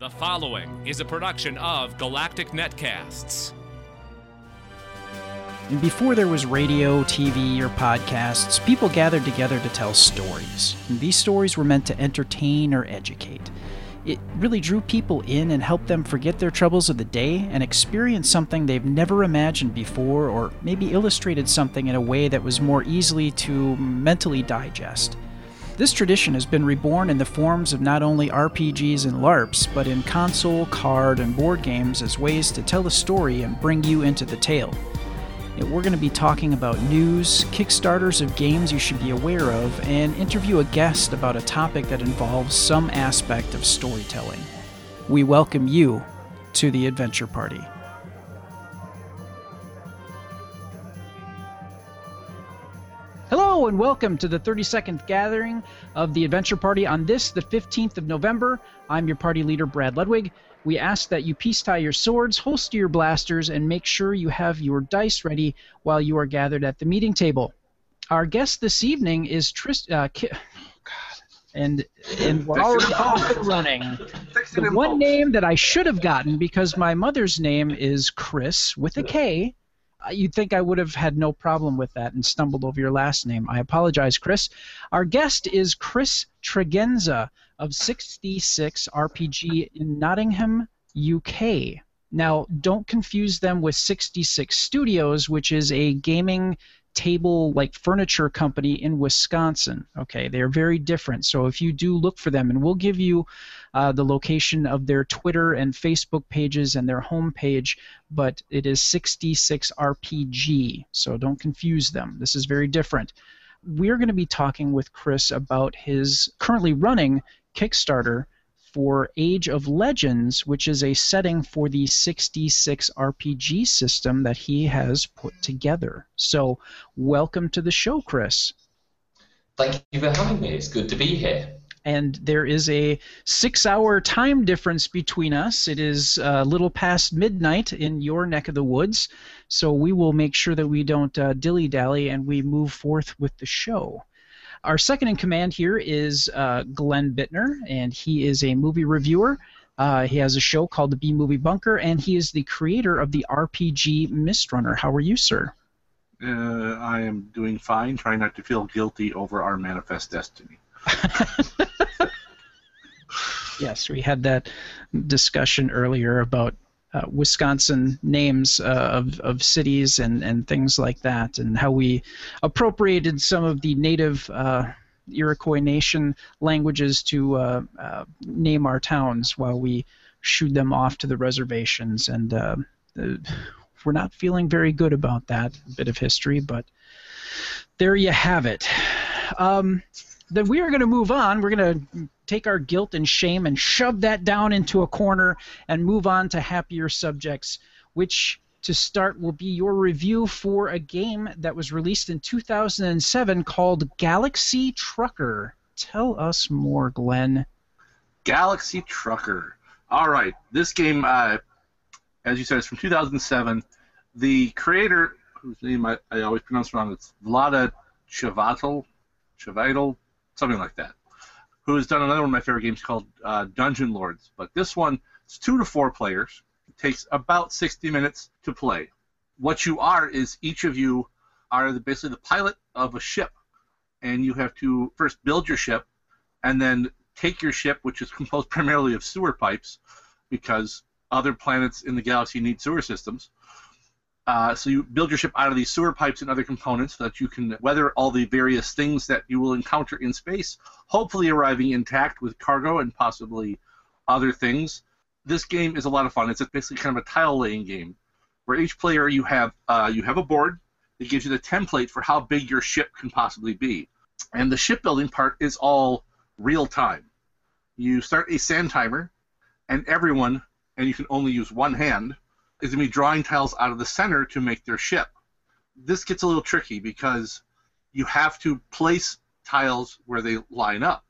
The following is a production of Galactic Netcasts. Before there was radio, TV, or podcasts, people gathered together to tell stories. These stories were meant to entertain or educate. It really drew people in and helped them forget their troubles of the day and experience something they've never imagined before, or maybe illustrated something in a way that was more easily to mentally digest. This tradition has been reborn in the forms of not only RPGs and LARPs, but in console, card, and board games as ways to tell a story and bring you into the tale. We're going to be talking about news, Kickstarters of games you should be aware of, and interview a guest about a topic that involves some aspect of storytelling. We welcome you to the Adventure Party. Hello and welcome to the 32nd gathering of the Adventure Party on this, the 15th of November. I'm your party leader, Brad Ludwig. We ask that you peace tie your swords, holster your blasters, and make sure you have your dice ready while you are gathered at the meeting table. Our guest this evening is Trist. Uh, Ki- oh, God. And and we're already off and running. The one name that I should have gotten because my mother's name is Chris with a K you'd think I would have had no problem with that and stumbled over your last name. I apologize, Chris. Our guest is Chris Tregenza of 66 RPG in Nottingham, UK. Now, don't confuse them with 66 Studios, which is a gaming table like furniture company in Wisconsin. Okay, they're very different. So if you do look for them, and we'll give you uh, the location of their Twitter and Facebook pages and their homepage, but it is 66RPG. So don't confuse them. This is very different. We're going to be talking with Chris about his currently running Kickstarter for Age of Legends, which is a setting for the 66 RPG system that he has put together. So, welcome to the show, Chris. Thank you for having me. It's good to be here. And there is a six hour time difference between us. It is a little past midnight in your neck of the woods. So, we will make sure that we don't uh, dilly dally and we move forth with the show. Our second in command here is uh, Glenn Bittner, and he is a movie reviewer. Uh, he has a show called the B Movie Bunker, and he is the creator of the RPG Mistrunner. How are you, sir? Uh, I am doing fine, trying not to feel guilty over our manifest destiny. yes, we had that discussion earlier about uh, Wisconsin names uh, of, of cities and, and things like that, and how we appropriated some of the native uh, Iroquois Nation languages to uh, uh, name our towns while we shooed them off to the reservations. And uh, we're not feeling very good about that bit of history, but there you have it. Um, then we are going to move on. We're going to take our guilt and shame and shove that down into a corner and move on to happier subjects, which to start will be your review for a game that was released in 2007 called Galaxy Trucker. Tell us more, Glenn. Galaxy Trucker. All right, this game, uh, as you said, is from 2007. The creator, whose name I, I always pronounce wrong, it's Vlaada Chvátil, Chvátil, something like that who has done another one of my favorite games called uh, Dungeon Lords. But this one, it's two to four players. It takes about 60 minutes to play. What you are is each of you are the, basically the pilot of a ship, and you have to first build your ship, and then take your ship, which is composed primarily of sewer pipes, because other planets in the galaxy need sewer systems, uh, so you build your ship out of these sewer pipes and other components so that you can weather all the various things that you will encounter in space, hopefully arriving intact with cargo and possibly other things. This game is a lot of fun. It's basically kind of a tile laying game, where each player you have uh, you have a board that gives you the template for how big your ship can possibly be, and the shipbuilding part is all real time. You start a sand timer, and everyone, and you can only use one hand is going to be drawing tiles out of the center to make their ship. This gets a little tricky because you have to place tiles where they line up.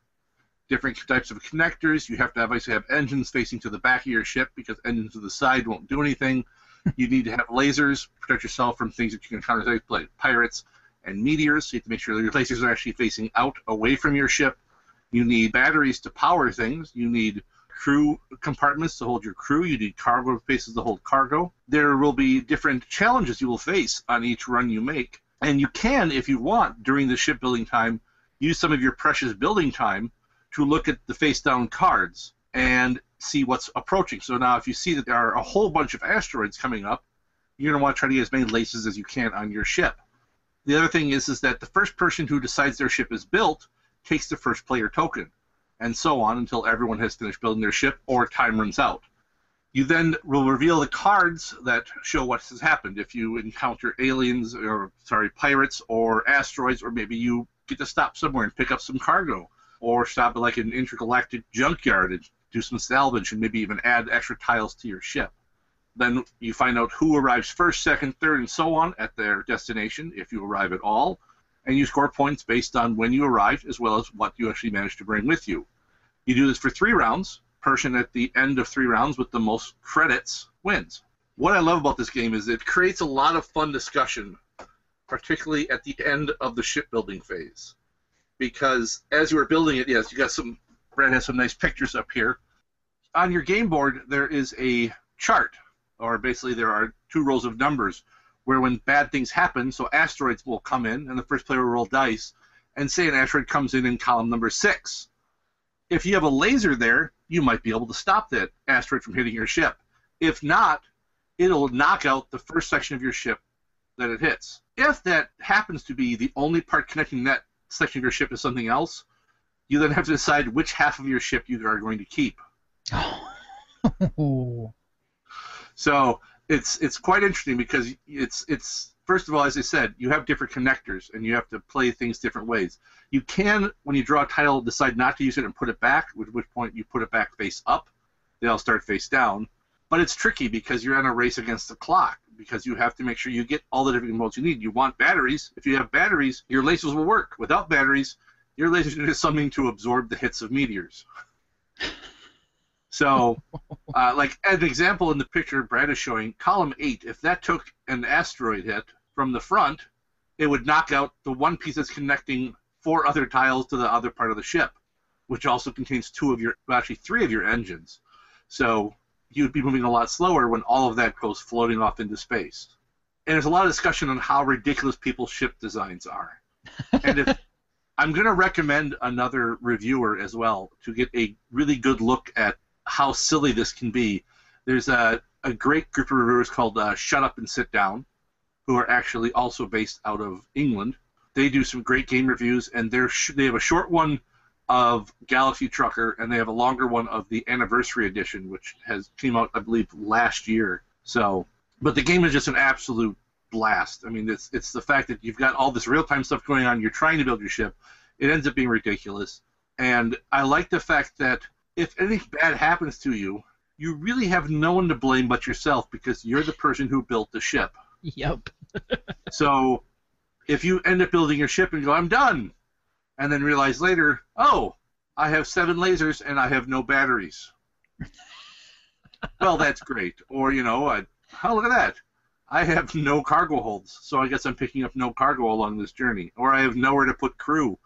Different types of connectors. You have to obviously have engines facing to the back of your ship because engines to the side won't do anything. you need to have lasers protect yourself from things that you can encounter, like pirates and meteors. So you have to make sure that your lasers are actually facing out away from your ship. You need batteries to power things. You need crew compartments to hold your crew. You need cargo spaces to hold cargo. There will be different challenges you will face on each run you make. And you can, if you want, during the shipbuilding time, use some of your precious building time to look at the face down cards and see what's approaching. So now, if you see that there are a whole bunch of asteroids coming up, you're going to want to try to get as many laces as you can on your ship. The other thing is, is that the first person who decides their ship is built takes the first player token, and so on until everyone has finished building their ship or time runs out. You then will reveal the cards that show what has happened. If you encounter aliens, or sorry, pirates, or asteroids, or maybe you get to stop somewhere and pick up some cargo, or stop at like an intergalactic junkyard and do some salvage, and maybe even add extra tiles to your ship. Then you find out who arrives first, second, third, and so on at their destination, if you arrive at all, and you score points based on when you arrived as well as what you actually managed to bring with you. You do this for three rounds. Person at the end of three rounds with the most credits wins. What I love about this game is it creates a lot of fun discussion, particularly at the end of the shipbuilding phase. Because as you are building it, yes, you got some, Brad has some nice pictures up here. On your game board, there is a chart, or basically there are two rows of numbers where when bad things happen, so asteroids will come in, and the first player will roll dice, and say an asteroid comes in in column number six. If you have a laser there, you might be able to stop that asteroid from hitting your ship. If not, it'll knock out the first section of your ship that it hits. If that happens to be the only part connecting that section of your ship to something else, you then have to decide which half of your ship you are going to keep. so it's it's quite interesting because it's it's first of all, as I said, you have different connectors and you have to play things different ways. You can, when you draw a tile, decide not to use it and put it back, at which point you put it back face up. They all start face down. But it's tricky because you're in a race against the clock because you have to make sure you get all the different modes you need. You want batteries. If you have batteries, your lasers will work. Without batteries, your lasers need something to absorb the hits of meteors. So, uh, like an example in the picture Brad is showing, column eight, if that took an asteroid hit from the front, it would knock out the one piece that's connecting four other tiles to the other part of the ship, which also contains two of your, well, actually three of your engines. So you'd be moving a lot slower when all of that goes floating off into space. And there's a lot of discussion on how ridiculous people's ship designs are. And if I'm going to recommend another reviewer as well to get a really good look at how silly this can be. There's a, a great group of reviewers called uh, Shut Up and Sit Down, who are actually also based out of England. They do some great game reviews, and they're sh- they have a short one of Galaxy Trucker, and they have a longer one of the Anniversary Edition, which has came out, I believe, last year. So, but the game is just an absolute blast. I mean, it's it's the fact that you've got all this real time stuff going on. You're trying to build your ship. It ends up being ridiculous, and I like the fact that if anything bad happens to you, you really have no one to blame but yourself because you're the person who built the ship. Yep. so if you end up building your ship and go, I'm done, and then realize later, oh, I have seven lasers and I have no batteries. well, that's great. Or, you know, I, oh, look at that. I have no cargo holds, so I guess I'm picking up no cargo along this journey. Or I have nowhere to put crew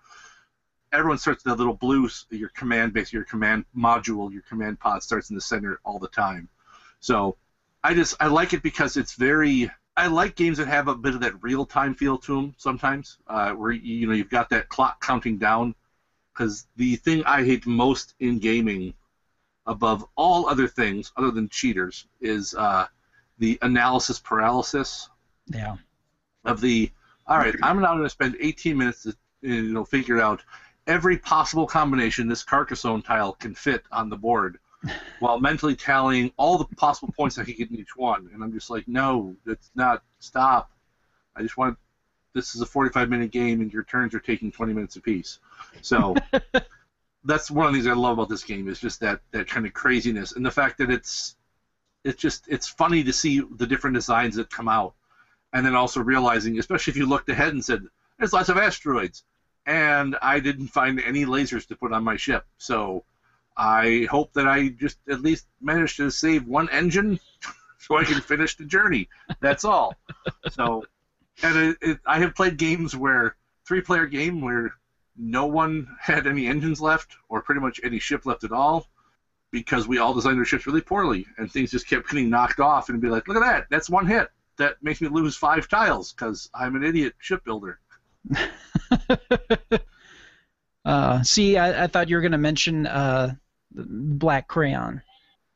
everyone starts the little blue your command base, your command module, your command pod starts in the center all the time. So I just I like it because it's very I like games that have a bit of that real time feel to them sometimes, uh, where you know you've got that clock counting down. Because the thing I hate most in gaming, above all other things other than cheaters, is uh, the analysis paralysis. Yeah. Of the all right, I'm now going to spend 18 minutes to you know figure out every possible combination this Carcassonne tile can fit on the board while mentally tallying all the possible points I could get in each one. And I'm just like, no, that's not. Stop. I just want. This is a 45 minute game, and your turns are taking 20 minutes apiece. So that's one of the things I love about this game is just that that kind of craziness and the fact that it's it's just it's funny to see the different designs that come out, and then also realizing, especially if you looked ahead and said, "There's lots of asteroids." And I didn't find any lasers to put on my ship. So I hope that I just at least managed to save one engine so I can finish the journey. That's all. So, and it, it, I have played games where three-player game where no one had any engines left or pretty much any ship left at all. because we all designed our ships really poorly, and things just kept getting knocked off, and be like, look at that, that's one hit. That makes me lose five tiles because I'm an idiot shipbuilder. uh, see, I, I, thought you were going to mention uh, black crayon.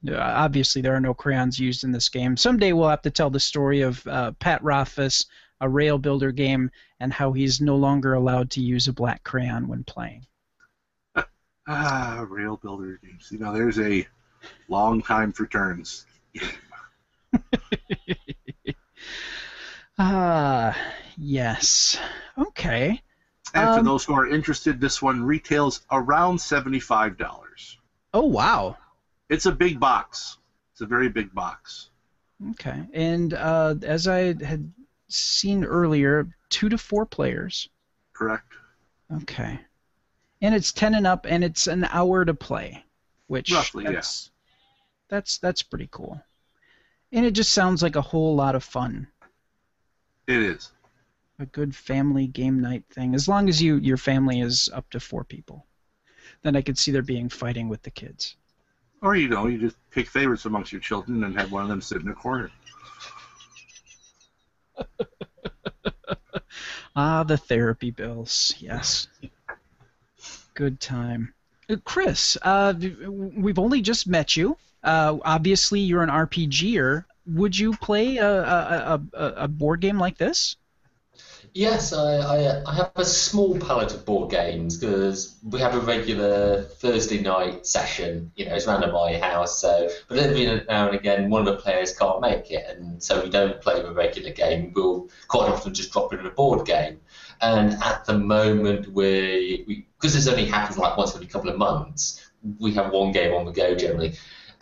Uh, obviously, there are no crayons used in this game. Someday we'll have to tell the story of uh, Pat Rothfuss, a rail builder game, and how he's no longer allowed to use a black crayon when playing. ah, rail builder games. You know, there's a long time for turns. Ah, yes. Okay. And for um, those who are interested, this one retails around seventy-five dollars. Oh wow! It's a big box. It's a very big box. Okay, and uh, as I had seen earlier, two to four players. Correct. Okay, and it's ten and up, and it's an hour to play, which roughly, that's, yeah. That's that's pretty cool, and it just sounds like a whole lot of fun. It is. A good family game night thing, as long as you your family is up to four people. Then I could see there being fighting with the kids. Or you know, you just pick favorites amongst your children and have one of them sit in a corner. ah, the therapy bills. Yes. Good time. Uh, Chris, uh, we've only just met you. Uh, obviously, you're an RPGer would you play a, a, a, a board game like this? Yes, I, I, I, have a small palette of board games because we have a regular Thursday night session. You know, it's around at my house. So, but every now and again, one of the players can't make it, and so we don't play a regular game. We'll quite often just drop in a board game. And at the moment, we because this only happens like once every couple of months, we have one game on the go generally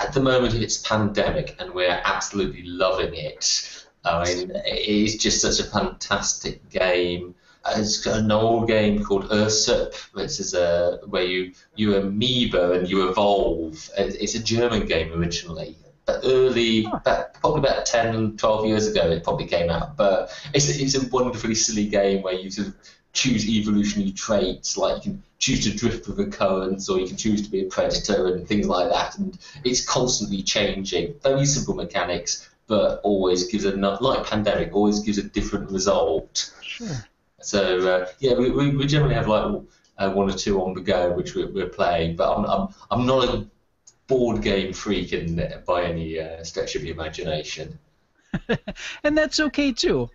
at the moment it's pandemic and we're absolutely loving it. I mean, it is just such a fantastic game. Uh, it's got an old game called Ursuppe, which is a where you you amoeba and you evolve. It's a German game originally, but early, about, probably about 10, 12 years ago, it probably came out. But it's it's a wonderfully silly game where you sort of choose evolutionary traits, like you can choose to drift with the currents, or you can choose to be a predator and things like that. And it's constantly changing. Very simple mechanics, but always gives a like pandemic always gives a different result. Sure. So uh, yeah, we, we, generally have like uh, one or two on the go which we're, we're playing, but I'm, I'm I'm not a board game freak in, by any uh, stretch of the imagination. and that's okay too.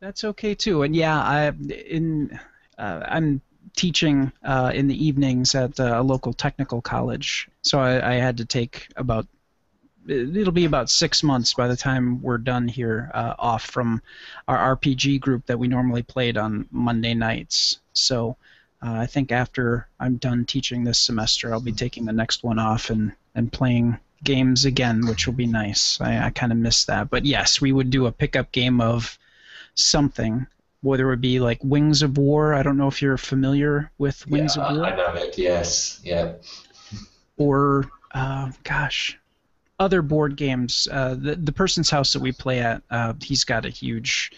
That's okay too. And yeah, I in uh, I'm teaching uh, in the evenings at uh, a local technical college, so I, I, had to take about it'll be about six months by the time we're done here uh, off from our RPG group that we normally played on Monday nights. So uh, I think after I'm done teaching this semester, I'll be taking the next one off and and playing games again, which will be nice. I, I kind of miss that. But yes, we would do a pickup game of something, whether it would be like Wings of War. I don't know if you're familiar with Wings yeah, of War. I know it. Yes. Yeah. Or, uh, gosh, other board games. Uh, the the person's house that we play at, uh, he's got a huge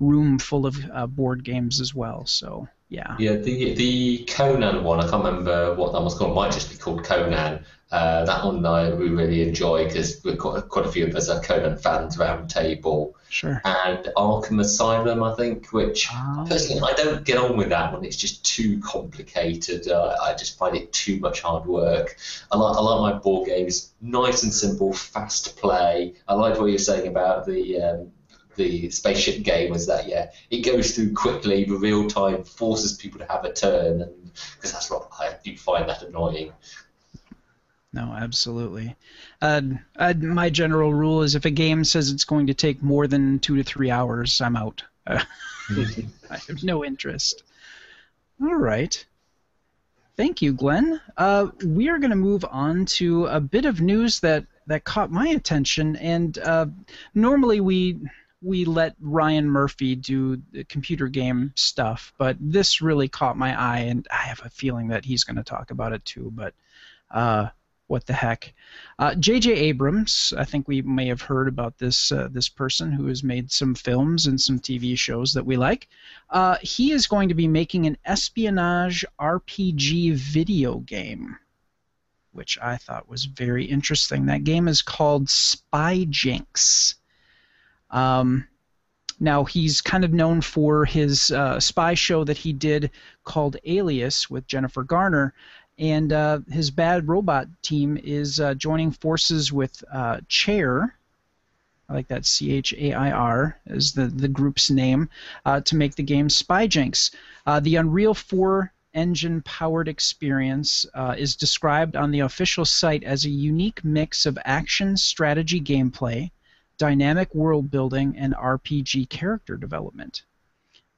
room full of uh, board games as well. So yeah. Yeah, the the Conan one. I can't remember what that was called. It might just be called Conan. Uh, that one I we really enjoy because we're quite, quite a few of us are Conan fans around the table. Sure. And Arkham Asylum, I think, which oh. personally I don't get on with that one. It's just too complicated. Uh, I just find it too much hard work. I like I like my board games nice and simple, fast play. I like what you're saying about the um, the spaceship game was that yeah it goes through quickly the real time forces people to have a turn and because that's what I do find that annoying no, absolutely. Uh, uh, my general rule is if a game says it's going to take more than two to three hours, I'm out. Uh, I have no interest. All right. Thank you, Glenn. Uh, we are going to move on to a bit of news that, that caught my attention, and uh, normally we we let Ryan Murphy do the computer game stuff, but this really caught my eye, and I have a feeling that he's going to talk about it too. But uh, what the heck. J.J. Uh, Abrams, I think we may have heard about this uh, this person who has made some films and some TV shows that we like. Uh, he is going to be making an espionage RPG video game. which I thought was very interesting. That game is called Spy Jinx. Um, now he's kind of known for his uh, spy show that he did called Alias with Jennifer Garner, and uh, his Bad Robot team is uh, joining forces with uh, Chair. I like that C H A I R is the, the group's name uh, to make the game Spy Jinx. Uh, the Unreal 4 engine powered experience uh, is described on the official site as a unique mix of action strategy gameplay, dynamic world building, and RPG character development.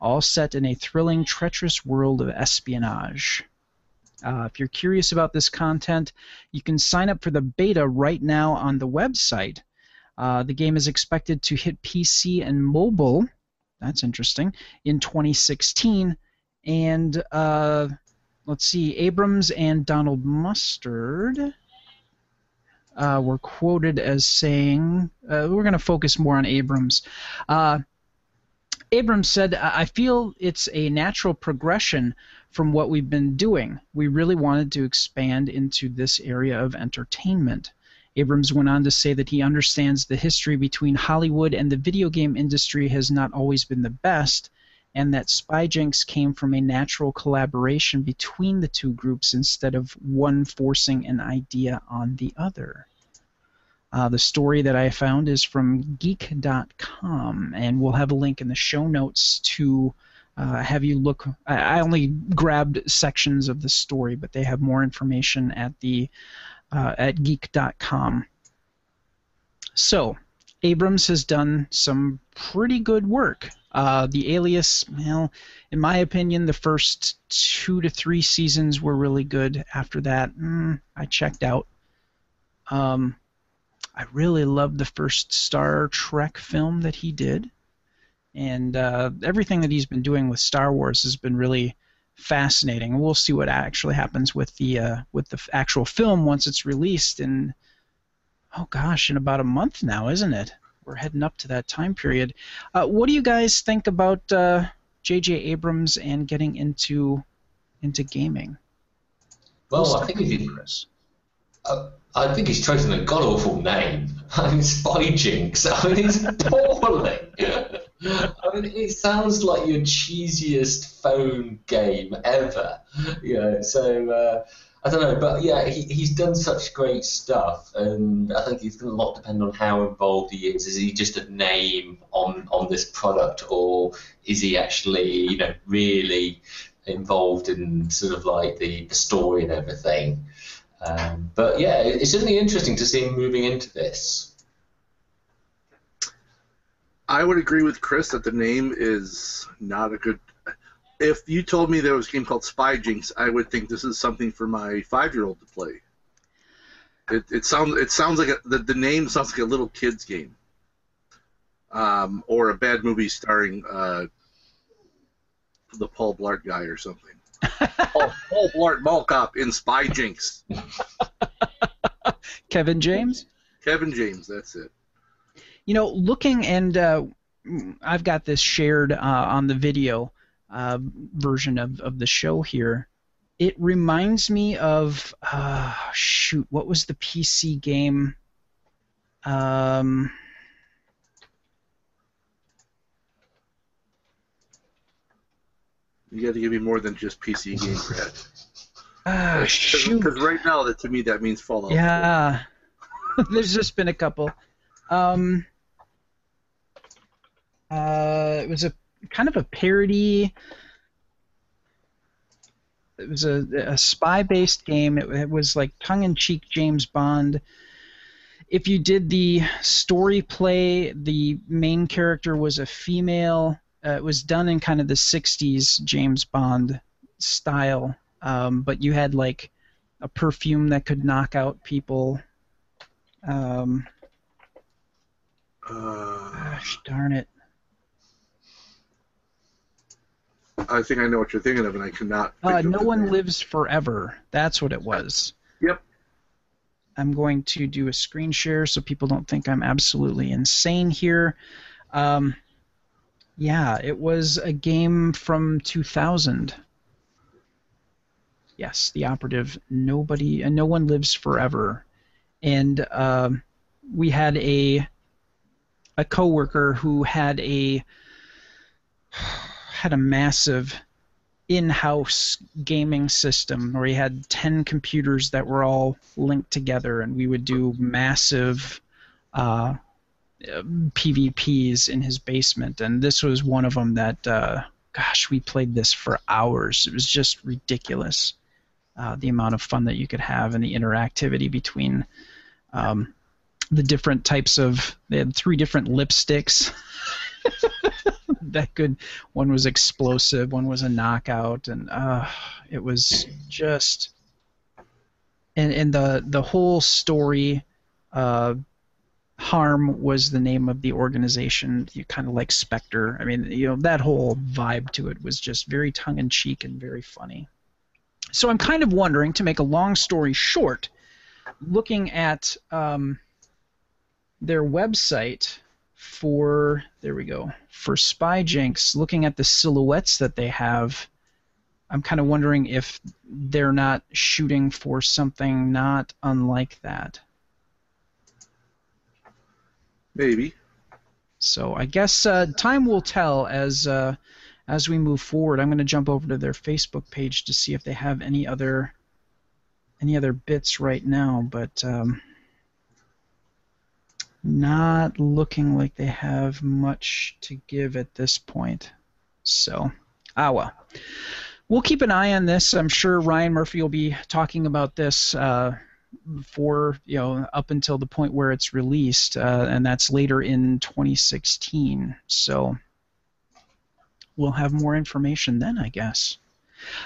All set in a thrilling, treacherous world of espionage. Uh, if you're curious about this content, you can sign up for the beta right now on the website. Uh, the game is expected to hit PC and mobile. That's interesting. In 2016, and uh, let's see, Abrams and Donald Mustard uh, were quoted as saying, uh, we're going to focus more on Abrams. Uh, Abrams said, I feel it's a natural progression from what we've been doing. We really wanted to expand into this area of entertainment. Abrams went on to say that he understands the history between Hollywood and the video game industry has not always been the best, and that Spy Jinx came from a natural collaboration between the two groups instead of one forcing an idea on the other. Uh, the story that I found is from geek.com, and we'll have a link in the show notes to uh, have you look. I, I only grabbed sections of the story, but they have more information at the uh, at geek.com. So, Abrams has done some pretty good work. Uh, the Alias, well, in my opinion, the first two to three seasons were really good. After that, mm, I checked out. Um, I really loved the first Star Trek film that he did, and uh, everything that he's been doing with Star Wars has been really fascinating. We'll see what actually happens with the uh, with the actual film once it's released And oh gosh, in about a month now, isn't it? We're heading up to that time period. Uh, what do you guys think about J.J. Uh, Abrams and getting into into gaming? Well, I think he, uh, I think he's chosen a god awful name. I mean, Spy Jinx. I mean, it's appalling. I mean, it sounds like your cheesiest phone game ever. You know, so uh, I don't know, but yeah, he, he's done such great stuff, and I think it's going to a lot depend on how involved he is. Is he just a name on on this product, or is he actually, you know, really involved in sort of like the, the story and everything? Um, but yeah, it's certainly interesting to see him moving into this. I would agree with Chris that the name is not a good. If you told me there was a game called Spy Jinx, I would think this is something for my five-year-old to play. It, it sounds it sounds like a, the the name sounds like a little kid's game, um, or a bad movie starring uh, the Paul Blart guy or something. Paul, Paul Blart Mall Cop in Spy Jinx. Kevin James. Kevin James, that's it. You know, looking and uh, I've got this shared uh, on the video uh, version of, of the show here. It reminds me of uh, shoot, what was the PC game? Um, You got to give me more than just PC game. Ah, shoot. Because right now, that to me, that means Fallout. Yeah. There's just been a couple. Um, uh, it was a kind of a parody. It was a, a spy-based game. It, it was like tongue-in-cheek James Bond. If you did the story play, the main character was a female uh, it was done in kind of the 60s James Bond style, um, but you had like a perfume that could knock out people. Um, uh, gosh darn it. I think I know what you're thinking of, and I cannot. Uh, no one name. lives forever. That's what it was. Yep. I'm going to do a screen share so people don't think I'm absolutely insane here. Um, yeah, it was a game from 2000. Yes, the operative. Nobody and no one lives forever. And um, we had a a coworker who had a had a massive in-house gaming system where he had 10 computers that were all linked together and we would do massive uh, PvPs in his basement. And this was one of them that uh, gosh we played this for hours. It was just ridiculous uh, the amount of fun that you could have and the interactivity between um, the different types of they had three different lipsticks that good. one was explosive one was a knockout and uh, it was just and and the the whole story uh, harm was the name of the organization you kind of like spectre i mean you know that whole vibe to it was just very tongue-in-cheek and very funny so i'm kind of wondering to make a long story short looking at um, their website for there we go for Spyjinx, looking at the silhouettes that they have, I'm kind of wondering if they're not shooting for something not unlike that. Maybe. So I guess uh, time will tell as uh, as we move forward. I'm going to jump over to their Facebook page to see if they have any other any other bits right now, but. Um, not looking like they have much to give at this point. So, ah well. We'll keep an eye on this. I'm sure Ryan Murphy will be talking about this uh, for you know up until the point where it's released, uh, and that's later in 2016. So we'll have more information then, I guess.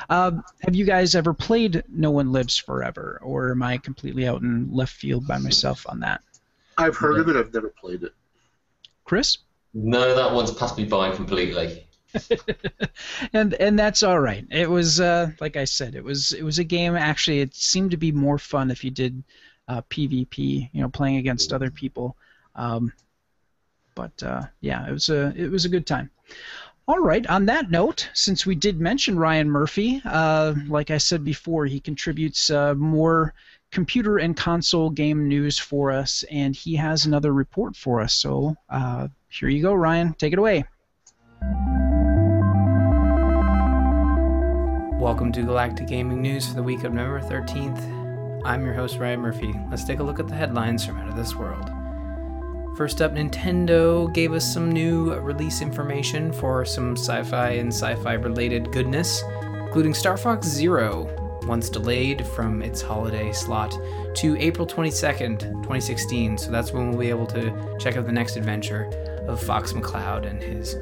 Uh, have you guys ever played No One Lives Forever, or am I completely out in left field by myself on that? I've heard of it. I've never played it. Chris? No, that one's passed me by completely. and and that's all right. It was uh, like I said, it was it was a game. Actually, it seemed to be more fun if you did uh, PvP. You know, playing against other people. Um, but uh, yeah, it was a it was a good time. All right. On that note, since we did mention Ryan Murphy, uh, like I said before, he contributes uh, more computer and console game news for us, and he has another report for us. So uh, here you go, Ryan. Take it away. Welcome to Galactic Gaming News for the week of November 13th. I'm your host, Ryan Murphy. Let's take a look at the headlines from out of this world. First up, Nintendo gave us some new release information for some sci fi and sci fi related goodness, including Star Fox Zero, once delayed from its holiday slot to April 22nd, 2016. So that's when we'll be able to check out the next adventure of Fox McCloud and his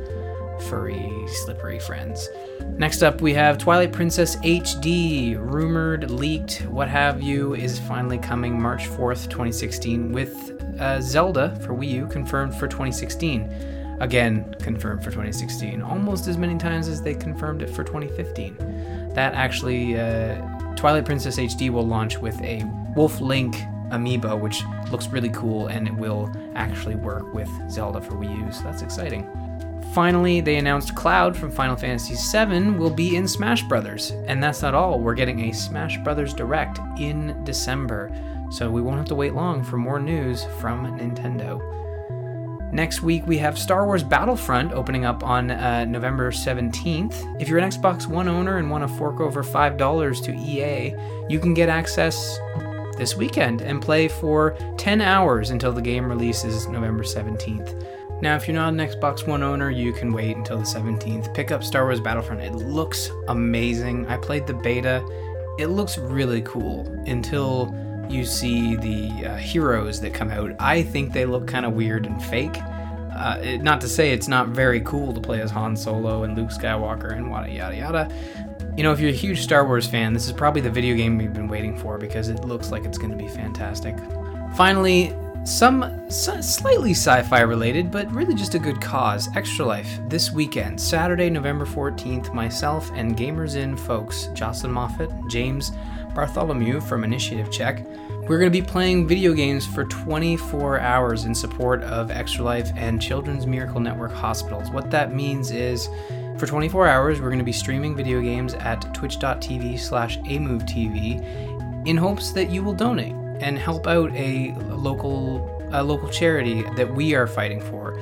furry, slippery friends. Next up, we have Twilight Princess HD, rumored, leaked, what have you, is finally coming March 4th, 2016, with uh, Zelda for Wii U confirmed for 2016. Again, confirmed for 2016, almost as many times as they confirmed it for 2015. That actually, uh, Twilight Princess HD will launch with a Wolf Link amiibo, which looks really cool and it will actually work with Zelda for Wii U, so that's exciting. Finally, they announced Cloud from Final Fantasy VII will be in Smash Brothers, and that's not all. We're getting a Smash Brothers Direct in December, so we won't have to wait long for more news from Nintendo. Next week, we have Star Wars Battlefront opening up on uh, November 17th. If you're an Xbox One owner and want to fork over $5 to EA, you can get access this weekend and play for 10 hours until the game releases November 17th. Now, if you're not an Xbox One owner, you can wait until the 17th. Pick up Star Wars Battlefront. It looks amazing. I played the beta. It looks really cool until you see the uh, heroes that come out. I think they look kind of weird and fake. Uh, it, not to say it's not very cool to play as Han Solo and Luke Skywalker and yada yada yada. You know, if you're a huge Star Wars fan, this is probably the video game we've been waiting for because it looks like it's going to be fantastic. Finally, some, slightly sci fi related, but really just a good cause Extra Life this weekend, Saturday, November 14th. Myself and Gamers In folks, Jocelyn Moffat, James Bartholomew from Initiative Check, we're going to be playing video games for 24 hours in support of Extra Life and Children's Miracle Network hospitals. What that means is For 24 hours, we're going to be streaming video games at twitch.tv slash amovetv in hopes that you will donate and help out a local a local charity that we are fighting for.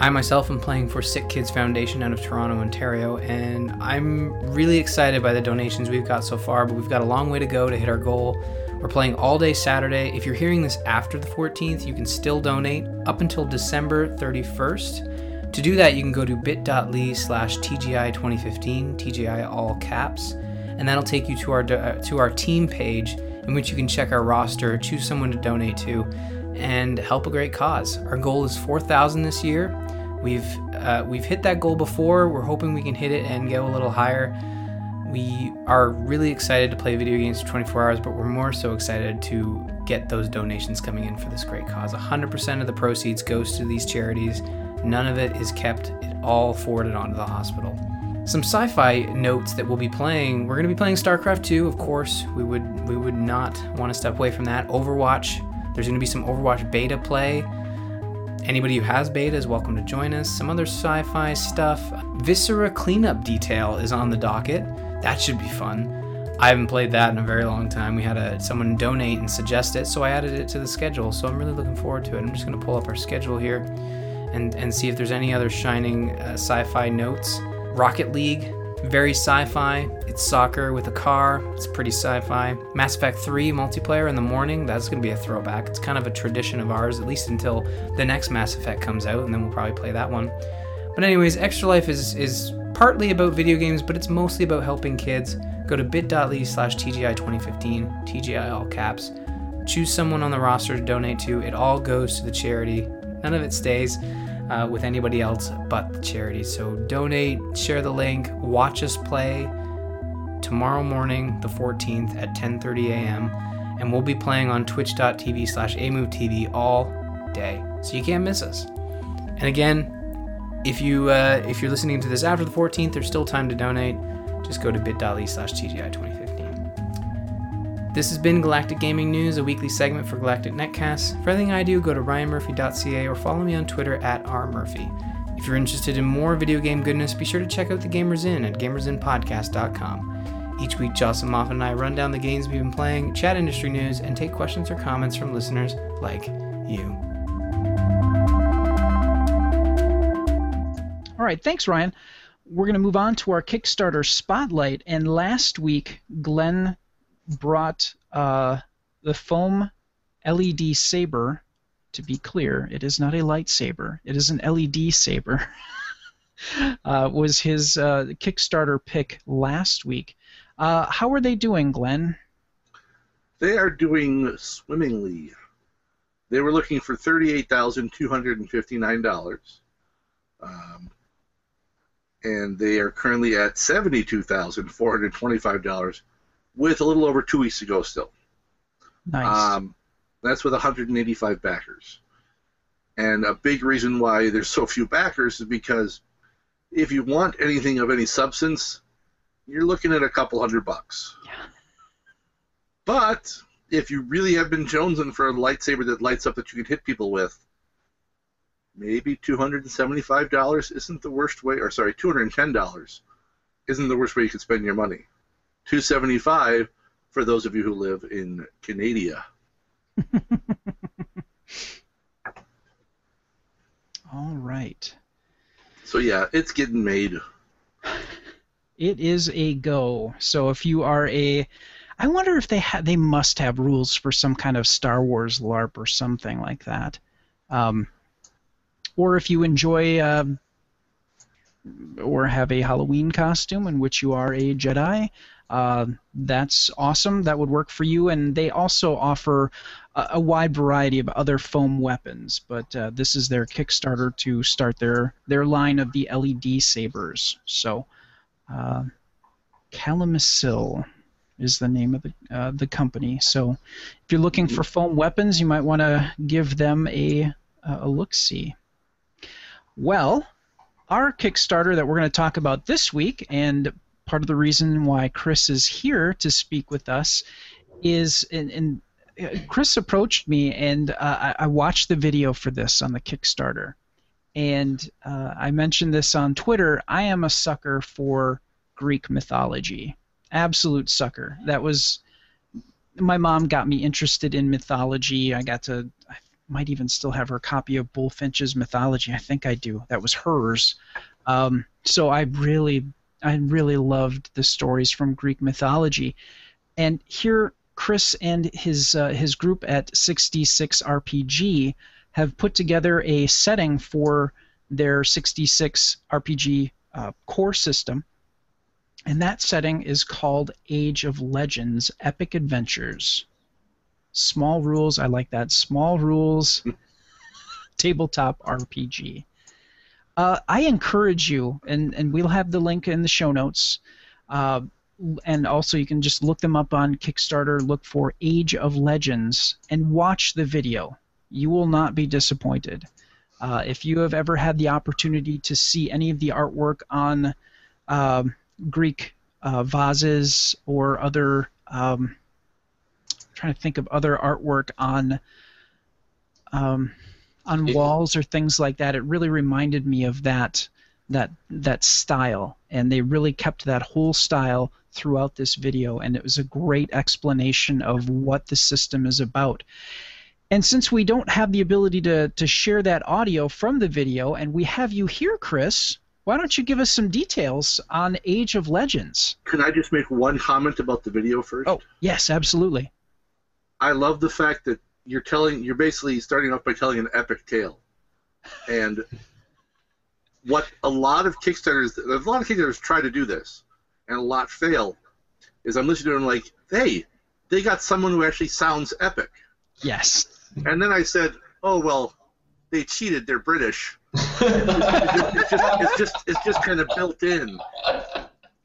I myself am playing for Sick Kids Foundation out of Toronto, Ontario, and I'm really excited by the donations we've got so far, but we've got a long way to go to hit our goal. We're playing all day Saturday. If you're hearing this after the 14th, you can still donate up until December 31st. To do that, you can go to bit.ly slash TGI 2015, TGI all caps, and that'll take you to our, uh, to our team page in which you can check our roster, choose someone to donate to, and help a great cause. Our goal is 4,000 this year. We've uh, we've hit that goal before. We're hoping we can hit it and go a little higher. We are really excited to play video games for 24 hours, but we're more so excited to get those donations coming in for this great cause. 100% of the proceeds goes to these charities. None of it is kept. It all forwarded onto the hospital. Some sci-fi notes that we'll be playing. We're going to be playing StarCraft 2, of course. We would we would not want to step away from that. Overwatch. There's going to be some Overwatch beta play. Anybody who has beta is welcome to join us. Some other sci fi stuff. Viscera cleanup detail is on the docket. That should be fun. I haven't played that in a very long time. We had a, someone donate and suggest it, so I added it to the schedule. So I'm really looking forward to it. I'm just going to pull up our schedule here and, and see if there's any other shining uh, sci fi notes. Rocket League, very sci fi. It's soccer with a car. It's pretty sci fi. Mass Effect 3 multiplayer in the morning. That's going to be a throwback. It's kind of a tradition of ours, at least until the next Mass Effect comes out, and then we'll probably play that one. But, anyways, Extra Life is, is partly about video games, but it's mostly about helping kids. Go to bit.ly slash TGI 2015, TGI all caps. Choose someone on the roster to donate to. It all goes to the charity. None of it stays uh, with anybody else but the charity. So donate, share the link, watch us play tomorrow morning, the 14th at 10:30 a.m. And we'll be playing on twitch.tv slash amovetv all day. So you can't miss us. And again, if you uh, if you're listening to this after the 14th, there's still time to donate. Just go to bit.ly slash TGI 2015. This has been Galactic Gaming News, a weekly segment for Galactic Netcasts. For everything I do, go to ryanmurphy.ca or follow me on Twitter at rmurphy. If you're interested in more video game goodness, be sure to check out the Gamers In at gamersinpodcast.com. Each week, Jocelyn Moffat and I run down the games we've been playing, chat industry news, and take questions or comments from listeners like you. All right, thanks, Ryan. We're going to move on to our Kickstarter spotlight. And last week, Glenn brought uh, the foam LED saber. To be clear, it is not a lightsaber. It is an LED saber. uh, was his uh, Kickstarter pick last week. Uh, how are they doing, Glenn? They are doing swimmingly. They were looking for thirty-eight thousand two hundred and fifty-nine dollars, um, and they are currently at seventy-two thousand four hundred twenty-five dollars with a little over two weeks to go still. Nice. Um, that's with 185 backers. And a big reason why there's so few backers is because if you want anything of any substance, you're looking at a couple hundred bucks. Yeah. But if you really have been jonesing for a lightsaber that lights up that you can hit people with, maybe $275 isn't the worst way, or sorry, $210 isn't the worst way you could spend your money. 275 for those of you who live in Canada. All right. So yeah, it's getting made. It is a go. So if you are a I wonder if they ha- they must have rules for some kind of Star Wars LARP or something like that. Um, or if you enjoy um, or have a Halloween costume in which you are a Jedi, uh, that's awesome. That would work for you. And they also offer a, a wide variety of other foam weapons. But uh, this is their Kickstarter to start their their line of the LED sabers. So, uh, Calimacil is the name of the uh, the company. So, if you're looking for foam weapons, you might want to give them a a look see. Well, our Kickstarter that we're going to talk about this week, and part of the reason why Chris is here to speak with us is, and, uh, Chris approached me, and uh, I, I watched the video for this on the Kickstarter, and uh, I mentioned this on Twitter. I am a sucker for Greek mythology, absolute sucker. That was my mom got me interested in mythology. I got to, might even still have her copy of Bulfinch's Mythology. I think I do. That was hers. Um, so I really, I really loved the stories from Greek mythology, and here Chris and his uh, his group at 66 RPG have put together a setting for their 66 RPG uh, core system. And that setting is called Age of Legends Epic Adventures. Small rules, I like that. Small rules tabletop RPG. Uh, I encourage you, and, and we'll have the link in the show notes. Uh, and also, you can just look them up on Kickstarter, look for Age of Legends, and watch the video you will not be disappointed. Uh, if you have ever had the opportunity to see any of the artwork on um, Greek uh, vases or other, um, I'm trying to think of other artwork on um, on walls or things like that, it really reminded me of that that that style, and they really kept that whole style throughout this video, and it was a great explanation of what the system is about. And since we don't have the ability to, to share that audio from the video, and we have you here, Chris, why don't you give us some details on Age of Legends? Can I just make one comment about the video first? Oh, yes, absolutely. I love the fact that you're telling, you're basically starting off by telling an epic tale. And what a lot of Kickstarters, a lot of Kickstarters try to do this, and a lot fail, is I'm listening to them like, hey, they got someone who actually sounds epic. Yes. And then I said, "Oh well, they cheated. They're British." it's, just, it's just it's just kind of built in.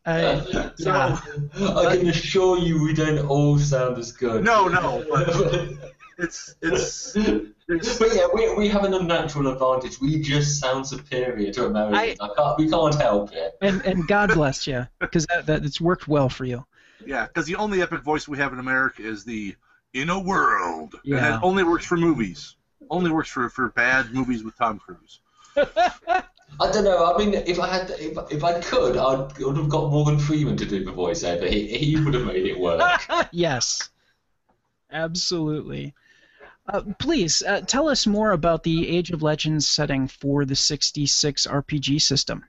Uh, So, I can assure you we don't all sound as good. No, no, but it's it's. it's But yeah, we, we have an unnatural advantage. We just sound superior to Americans. I, can't, we can't help it. and, and God bless you, because that, that it's worked well for you. yeah, because the only epic voice we have in America is the "In a World," and Yeah. that only works for movies. Only works for for bad movies with Tom Cruise. I don't know. I mean, if I had, if, if I could, I'd, I would have got Morgan Freeman to do the voiceover. He, he would have made it work. yes, absolutely. Uh, please uh, tell us more about the Age of Legends setting for the 66 RPG system.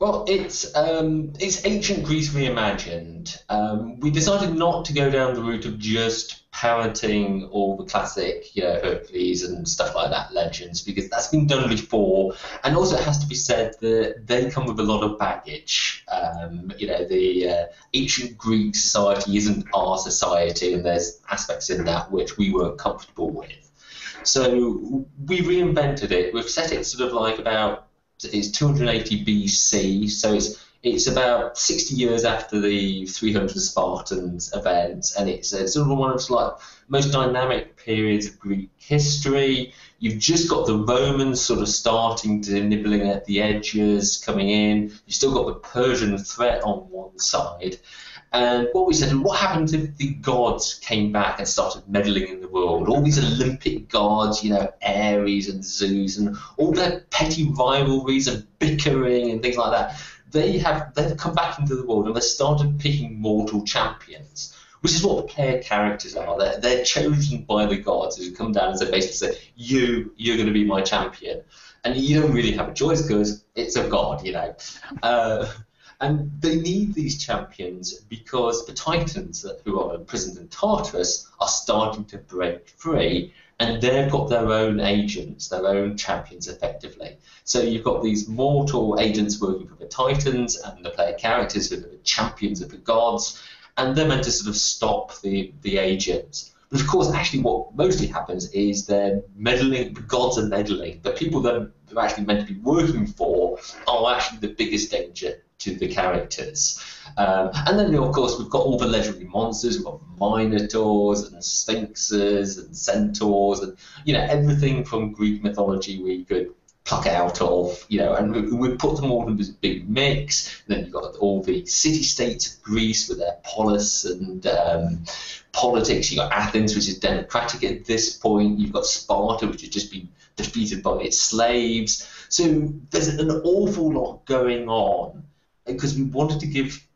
Well, it's um, it's ancient Greece reimagined. Um, we decided not to go down the route of just parroting all the classic, you know, Hercules and stuff like that legends because that's been done before. And also, it has to be said that they come with a lot of baggage. Um, you know, the uh, ancient Greek society isn't our society, and there's aspects in that which we weren't comfortable with. So we reinvented it. We've set it sort of like about it's 280 BC, so it's it's about 60 years after the 300 Spartans event, and it's, it's sort of one of the like most dynamic periods of Greek history. You've just got the Romans sort of starting to nibbling at the edges, coming in. You've still got the Persian threat on one side. And what we said, and what happened if the gods came back and started meddling in the world? All these Olympic gods, you know, Ares and Zeus, and all their petty rivalries and bickering and things like that. They have they've come back into the world and they started picking mortal champions, which is what the player characters are. They're, they're chosen by the gods who come down and say basically say, you you're going to be my champion, and you don't really have a choice because it's a god, you know. Uh, and they need these champions because the Titans who are imprisoned in Tartarus are starting to break free, and they've got their own agents, their own champions, effectively. So you've got these mortal agents working for the Titans, and the player characters who are the champions of the gods, and they're meant to sort of stop the the agents. But of course, actually, what mostly happens is they're meddling. The gods are meddling. The people that they're actually meant to be working for are actually the biggest danger to the characters. Um, and then, of course, we've got all the legendary monsters. We've got minotaurs and sphinxes and centaurs and you know everything from Greek mythology we could pluck out of, you know, and we, we put them all in this big mix. And then you've got all the city-states of Greece with their polis and um, politics. You've got Athens, which is democratic at this point. You've got Sparta, which has just been defeated by its slaves. So there's an awful lot going on because we wanted to give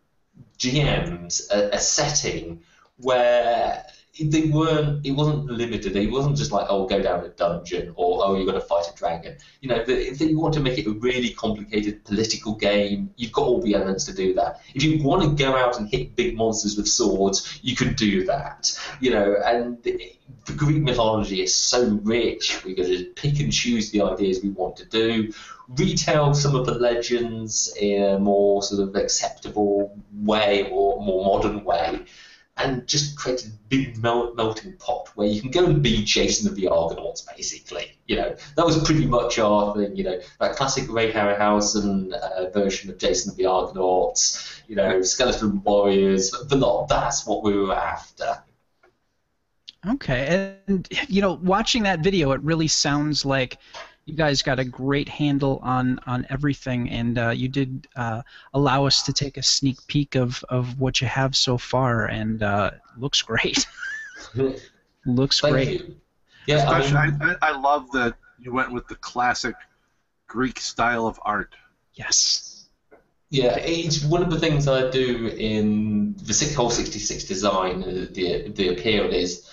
GMs a, a setting where they weren't. It wasn't limited. It wasn't just like oh, go down a dungeon or oh, you're going to fight a dragon. You know, if you want to make it a really complicated political game, you've got all the elements to do that. If you want to go out and hit big monsters with swords, you can do that. You know, and the, Greek mythology is so rich. We could just pick and choose the ideas we want to do, retell some of the legends in a more sort of acceptable way or more modern way and just create a big mel- melting pot where you can go and be Jason of the Argonauts, basically. You know, that was pretty much our thing. You know, that classic Ray Harryhausen uh, version of Jason of the Argonauts. You know, skeleton warriors, the lot. That's what we were after. Okay, and you know, watching that video, it really sounds like you guys got a great handle on on everything, and uh, you did uh, allow us to take a sneak peek of of what you have so far, and uh, looks great. looks Thank great. you. Yeah, I mean, I, I, I love that you went with the classic Greek style of art. Yes. Yeah, it's one of the things I do in the six whole 66 design, uh, the the appeal is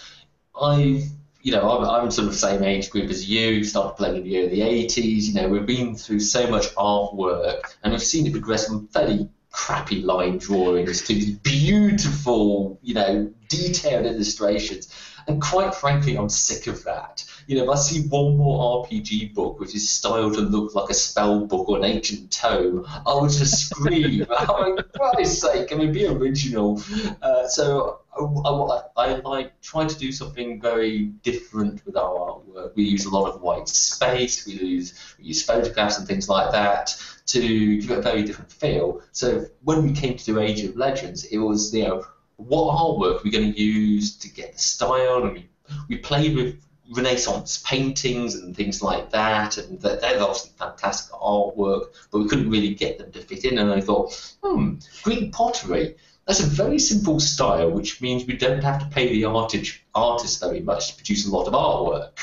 I've you know, I'm, I'm sort of same age group as you, started playing in the early 80s. You know, we've been through so much artwork and we've seen it progress from fairly crappy line drawings to these beautiful, you know, detailed illustrations. And quite frankly, I'm sick of that. You know, if I see one more RPG book which is styled to look like a spell book or an ancient tome, I would just scream. oh, for Christ's sake, I mean, be original. Uh, so I, I, I try to do something very different with our artwork. We use a lot of white space. We use we use photographs and things like that to give it a very different feel. So when we came to do Age of Legends, it was you know what artwork are we going to use to get the style, and we we played with Renaissance paintings and things like that, and they're obviously fantastic artwork, but we couldn't really get them to fit in. And I thought, hmm, Greek pottery that's a very simple style, which means we don't have to pay the artist, artist very much to produce a lot of artwork.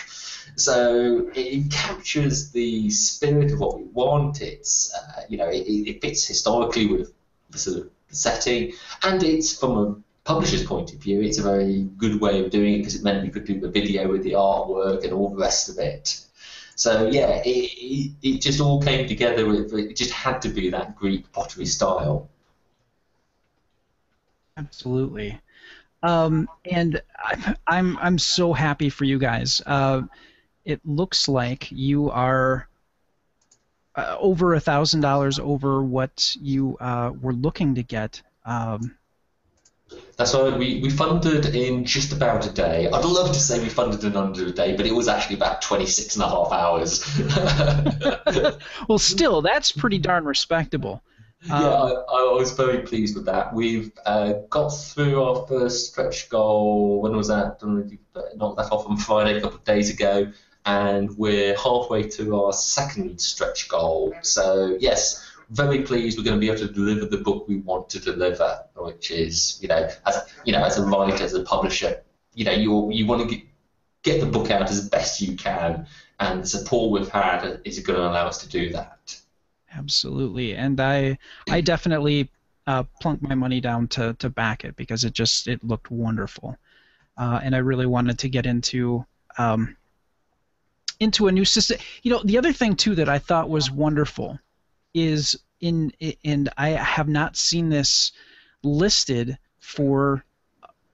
So it captures the spirit of what we want. It's uh, you know it, it, fits historically with the sort of setting, and it's from a publisher's point of view, it's a very good way of doing it because it meant we could do the video with the artwork and all the rest of it. So yeah, it, it, it just all came together. It just had to be that Greek pottery style. Absolutely. Um, and I'm I'm so happy for you guys. Uh, it looks like you are uh, over a thousand dollars over what you uh, were looking to get. Um, That's why we, we funded in just about a day. I'd love to say we funded in under a day, but it was actually about 26 and a half hours. well, still, that's pretty darn respectable. Yeah, I, I, was very pleased with that. We've uh, got through our first stretch goal. When was that? Not that off on Friday, a couple of days ago, and we're halfway to our second stretch goal. So yes, very pleased. We're going to be able to deliver the book we want to deliver, which is you know, as you know, as a writer, as a publisher, you know, you you want to get, get the book out as best you can, and the support we've had is going to allow us to do that. Absolutely, and I I definitely uh, plunked my money down to to back it because it just it looked wonderful, uh, and I really wanted to get into um, into a new system. You know, the other thing too that I thought was wonderful is in and I have not seen this listed for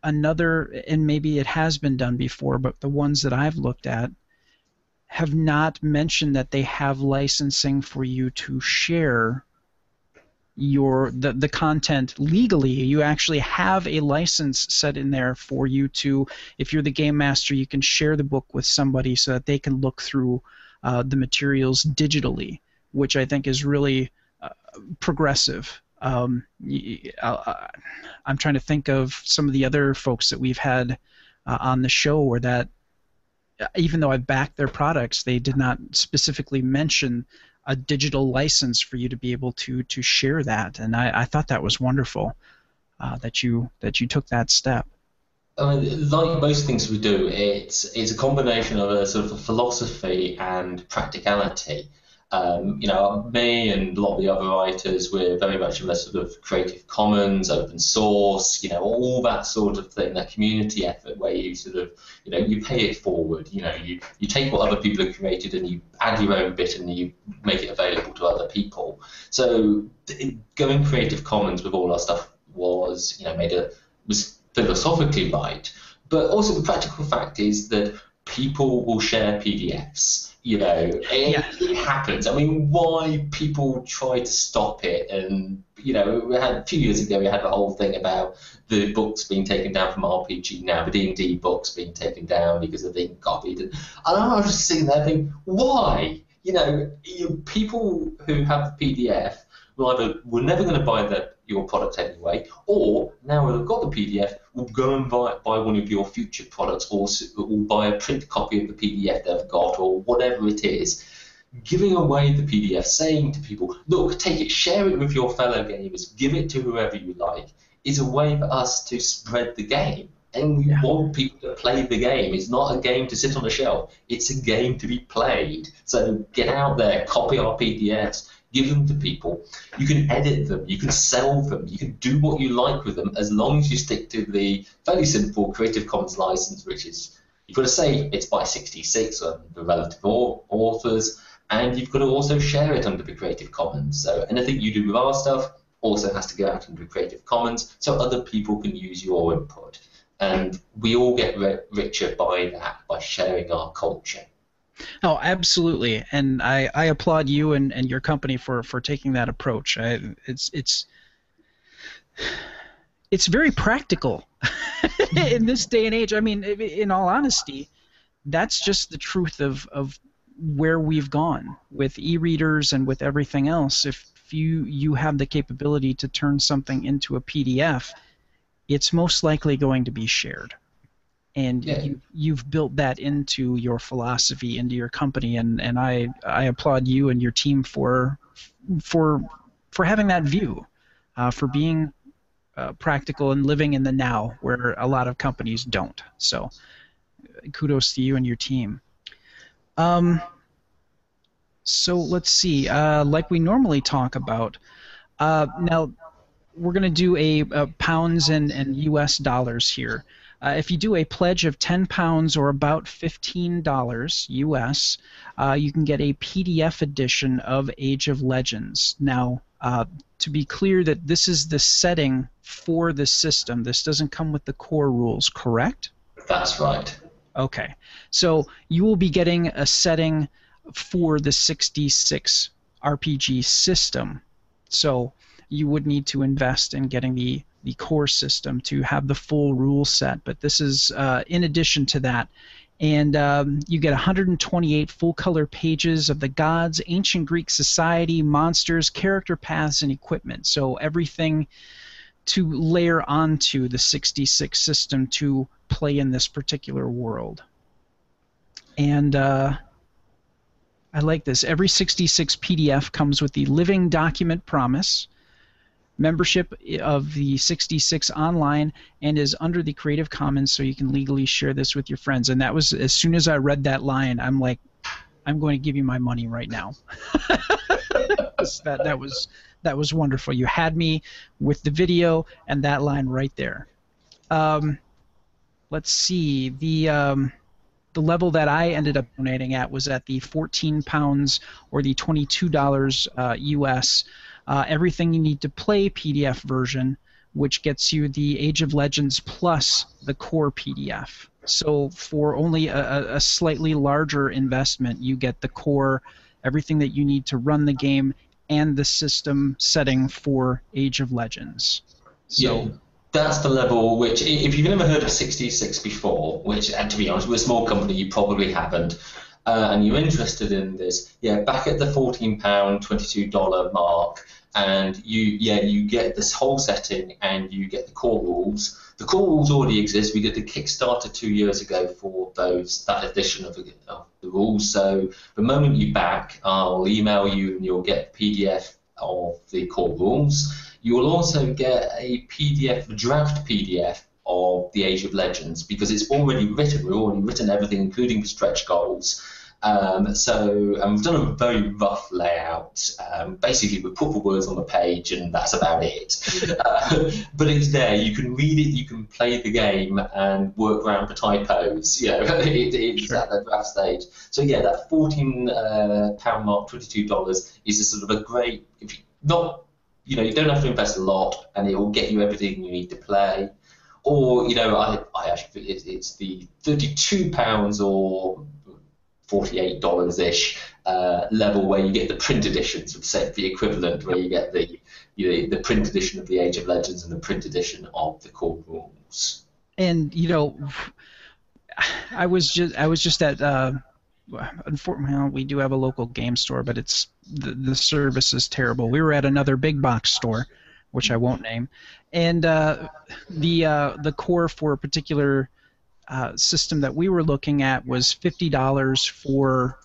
another and maybe it has been done before but the ones that I've looked at have not mentioned that they have licensing for you to share your the, the content legally. You actually have a license set in there for you to if you're the game master you can share the book with somebody so that they can look through uh, the materials digitally which i think is really uh, progressive um, uh, i'm trying to think of some of the other folks that we've had uh, on the show where that even though I backed their products, they did not specifically mention a digital license for you to be able to to share that, and I, I thought that was wonderful uh, that you that you took that step. I mean, like most things we do, it's it's a combination of a sort of a philosophy and practicality. Um, you know, me and a lot of the other writers, we're very much in a sort of Creative Commons, open source, you know, all that sort of thing, that community effort where you sort of, you know, you pay it forward. You know, you, you take what other people have created and you add your own bit and you make it available to other people. So going Creative Commons with all our stuff was, you know, made a was philosophically right, but also the practical fact is that people will share PDFs you know, it, yeah. it, happens. I mean, why people try to stop it, and you know, we had a few years ago we had the whole thing about the books being taken down from RPG now, the D and D books being taken down because they're being copied, and, I was just sitting there thinking, why? You know, you, people who have the PDF will either we're never going to buy the, your product anyway, or now they've got the PDF, will go and buy, buy one of your future products, or, or buy a print copy of the PDF they've got, or whatever it is. Giving away the PDF, saying to people, look, take it, share it with your fellow gamers, give it to whoever you like, is a way for us to spread the game. And we yeah. want people to play the game. It's not a game to sit on a shelf. It's a game to be played. So get out there, copy our PDFs, give them to people. You can edit them, you can sell them, you can do what you like with them as long as you stick to the fairly simple Creative Commons license, which is you've got to say it's by 66 on the relative authors, and you've got to also share it under the Creative Commons. So anything you do with our stuff also has to go out under Creative Commons so other people can use your input. And we all get richer by that, by sharing our culture. Oh, absolutely, and I, I applaud you and, and your company for, for taking that approach. I, it's it's it's very practical in this day and age. I mean, in all honesty, that's just the truth of, of where we've gone with e-readers and with everything else. If you you have the capability to turn something into a PDF, it's most likely going to be shared and yeah. you, you've built that into your philosophy, into your company, and, and I, I applaud you and your team for for for having that view, uh, for being uh, practical and living in the now, where a lot of companies don't. So, kudos to you and your team. Um, so let's see. Uh, like we normally talk about, uh, now we're going to do a, a pounds and, and U.S. dollars here. Uh, if you do a pledge of 10 pounds or about $15 US, uh, you can get a PDF edition of Age of Legends. Now, uh, to be clear that this is the setting for the system. This doesn't come with the core rules, correct? That's right. Okay. So you will be getting a setting for the 66 RPG system. So you would need to invest in getting the the core system to have the full rule set. But this is uh, in addition to that. And um, you get 128 full color pages of the gods, ancient Greek society, monsters, character paths, and equipment. So everything to layer onto the 66 system to play in this particular world. And uh, I like this. Every 66 PDF comes with the living document promise membership of the 66 online and is under the Creative Commons, so you can legally share this with your friends. And that was as soon as I read that line, I'm like, I'm going to give you my money right now. that that was that was wonderful. You had me with the video and that line right there. Um, let's see the. Um, the level that I ended up donating at was at the 14 pounds or the $22 uh, US uh, everything you need to play PDF version, which gets you the Age of Legends plus the core PDF. So for only a, a slightly larger investment, you get the core, everything that you need to run the game, and the system setting for Age of Legends. So. Yeah that's the level which, if you've never heard of 66 before, which, and to be honest, we're a small company, you probably haven't. Uh, and you're interested in this, yeah, back at the £14, $22 mark, and you yeah you get this whole setting and you get the core rules. The core rules already exist. We did a Kickstarter two years ago for those that edition of the, of the rules. So the moment you back, I'll email you and you'll get PDF of the core rules. You will also get a PDF, a draft PDF of the Age of Legends because it's already written. We've already written everything, including the stretch goals. Um, so um, we've done a very rough layout. Um, basically, we put the words on the page, and that's about it. uh, but it's there. You can read it. You can play the game and work around the typos. You know, it, it's sure. at the draft stage. So yeah, that fourteen uh, pound mark, twenty two dollars, is a sort of a great. If you, not, you know, you don't have to invest a lot, and it will get you everything you need to play. Or you know, I, I actually it's, it's the thirty two pounds or $48 ish uh, level where you get the print editions of the equivalent where you get the you know, the print edition of the Age of Legends and the print edition of the core rules. And you know, I was just I was just at uh, unfortunately we do have a local game store, but it's the, the service is terrible. We were at another big box store, which I won't name, and uh, the uh, the core for a particular uh, system that we were looking at was $50 for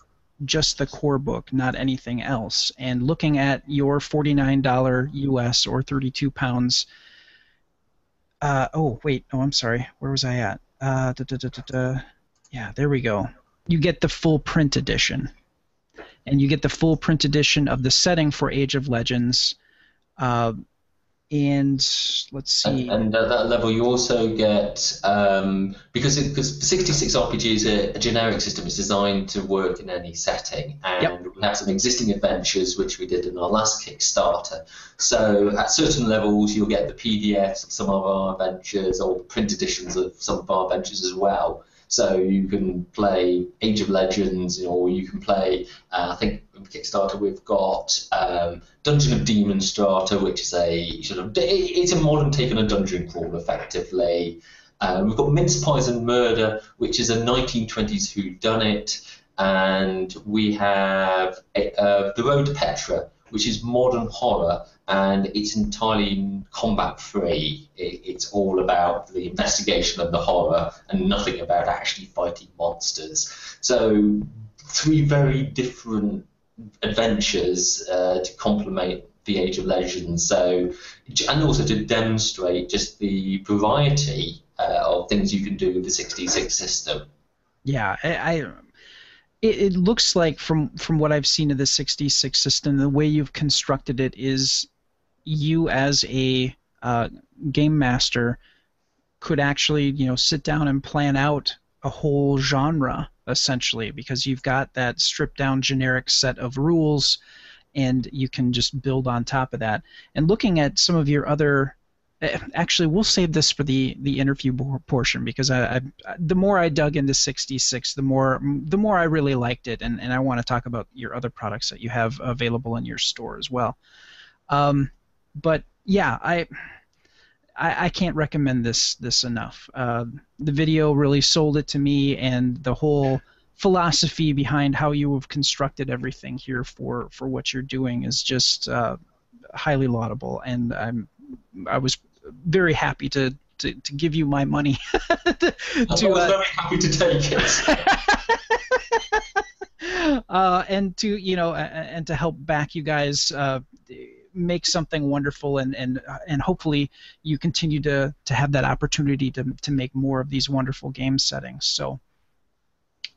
just the core book, not anything else. And looking at your $49 US or 32 pounds. Uh, oh, wait. Oh, I'm sorry. Where was I at? Uh, da, da, da, yeah, there we go. You get the full print edition. And you get the full print edition of the setting for Age of Legends. And let's see. And, and, at that level, you also get um, because because 66 RPG is a, a, generic system. It's designed to work in any setting, and yep. we have some existing adventures which we did in our last Kickstarter. So at certain levels, you'll get the PDFs of some of our adventures or the print editions of some of our adventures as well. So you can play Age of Legends, or you can play. Uh, I think in Kickstarter we've got um, Dungeon of Demons Strata, which is a sort of it's a modern take on a dungeon crawl, effectively. Um, we've got Mince and Murder, which is a 1920s Who Done It, and we have uh, The Road to Petra, which is modern horror and it's entirely combat free. It, it's all about the investigation of the horror and nothing about actually fighting monsters. So, three very different adventures uh, to complement the Age of Legends. So, and also to demonstrate just the variety uh, of things you can do with the 66 system. Yeah, I, I it, it, looks like from from what I've seen of the 66 system, the way you've constructed it is you as a uh, game master could actually you know sit down and plan out a whole genre essentially because you've got that stripped down generic set of rules and you can just build on top of that. And looking at some of your other eh, actually we'll save this for the the interview portion because I, I, the more I dug into 66 the more the more I really liked it. And, and I want to talk about your other products that you have available in your store as well. Um, but yeah, I, I, I can't recommend this this enough. Uh, the video really sold it to me, and the whole philosophy behind how you have constructed everything here for for what you're doing is just uh, highly laudable, and I'm I was very happy to to, to give you my money. to, I was uh, very happy to take it. uh, and to you know, and to help back you guys uh, make something wonderful and and and hopefully you continue to to have that opportunity to to make more of these wonderful game settings. So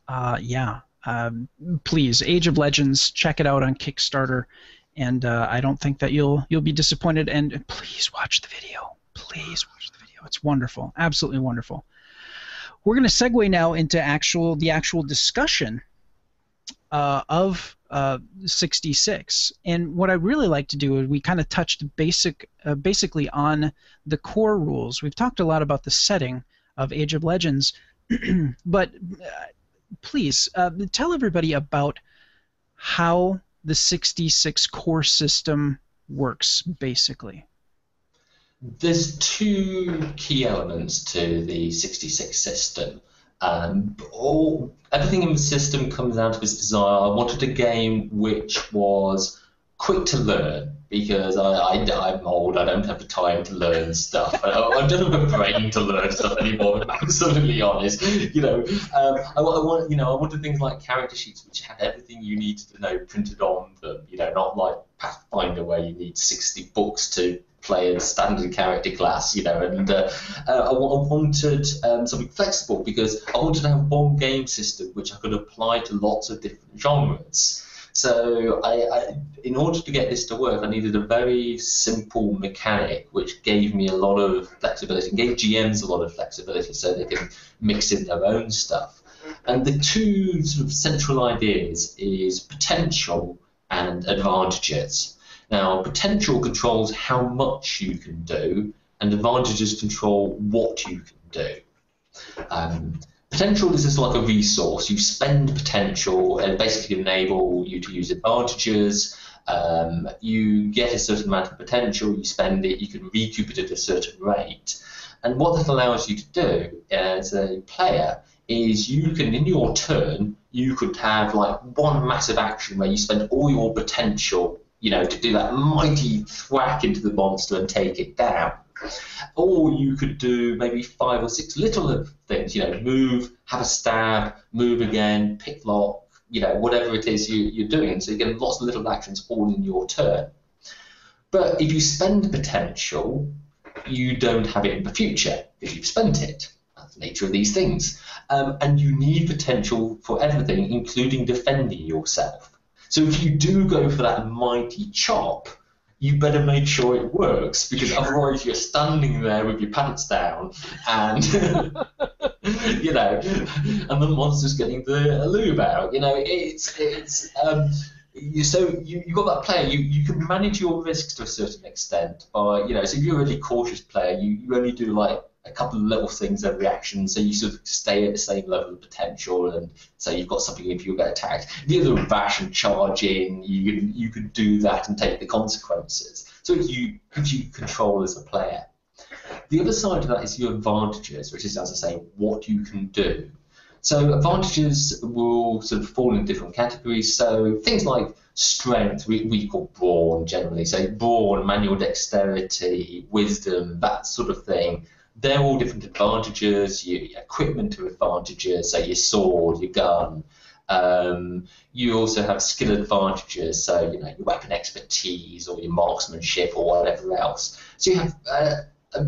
uh, yeah um, please age of legends check it out on kickstarter. And uh, i don't think that you'll you'll be disappointed. And please watch the video. Please watch the video. It's wonderful. Absolutely wonderful. We're going to segue now into actual the actual discussion uh, of uh, 66. And what I really like to do is we kind of touched basic, uh, basically on the core rules. We've talked a lot about the setting of Age of Legends, but uh, please uh, tell everybody about how the 66 core system works, basically. There's two key elements to the 66 system. Um, all everything in the system comes down to this desire. I wanted a game which was quick to learn because I, I, am old. I don't have the time to learn stuff. I, I don't have a brain to learn stuff anymore. I'm absolutely honest. You know, um, I, I, want you know I wanted things like character sheets which had everything you needed to know printed on them. You know, not like Pathfinder where you need 60 books to play a standard character class, you know, and uh, uh, I, wanted um, something flexible because I wanted to have one game system which I could apply to lots of different genres. So I, I, in order to get this to work, I needed a very simple mechanic which gave me a lot of flexibility and gave GMs a lot of flexibility so they can mix in their own stuff. And the two sort of central ideas is potential and advantages. Now, potential controls how much you can do, and advantages control what you can do. Um, Potential is just like a resource. You spend potential and basically enable you to use advantages. Um, you get a certain amount of potential, you spend it, you can recoup it at a certain rate. And what that allows you to do as a player is you can, in your turn, you could have like one massive action where you spend all your potential, you know, to do that mighty thwack into the monster and take it down. Or you could do maybe five or six little things, you know, move, have a stab, move again, pick lock, you know, whatever it is you, you're doing. So you get lots of little actions all in your turn. But if you spend potential, you don't have it in the future because you've spent it. That's the nature of these things. Um, and you need potential for everything, including defending yourself. So if you do go for that mighty chop, you better make sure it works because otherwise you're standing there with your pants down and you know and the monster's getting the lube out. You know it's it's um, you, so you you got that player. You, you can manage your risks to a certain extent by you know so if you're a really cautious player you, you only do like a couple of little things every action, so you sort of stay at the same level of potential, and so you've got something if you get attacked. The rash and charge in, you you can do that and take the consequences. So you gives you control as a player. The other side of that is your advantages, which is, as I say, what you can do. So advantages will sort of fall in different categories. So things like strength, we, we call brawn generally. So brawn, manual dexterity, wisdom, that sort of thing they're all different advantages. Your, equipment advantages, so your sword, your gun. Um, you also have skill advantages, so you know your weapon expertise or your marksmanship or whatever else. So you have uh,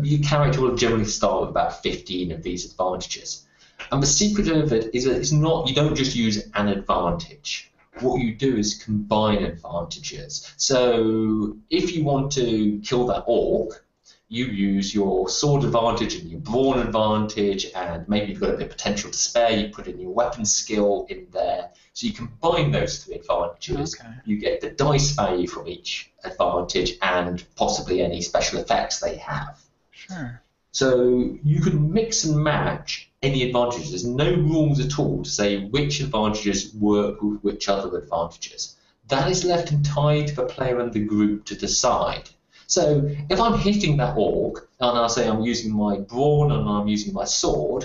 your character will generally start with about 15 of these advantages. And the secret of it is that it's not you don't just use an advantage. What you do is combine advantages. So if you want to kill that orc, you use your sword advantage and your brawn advantage, and maybe you've got a bit of potential to spare, you put in your weapon skill in there. So you combine those three advantages. Okay. You get the dice value from each advantage and possibly any special effects they have. Sure. So you can mix and match any advantages. There's no rules at all to say which advantages work with which other advantages. That is left entirely to the player and the group to decide. So if I'm hitting that orc and I say I'm using my brawn and I'm using my sword,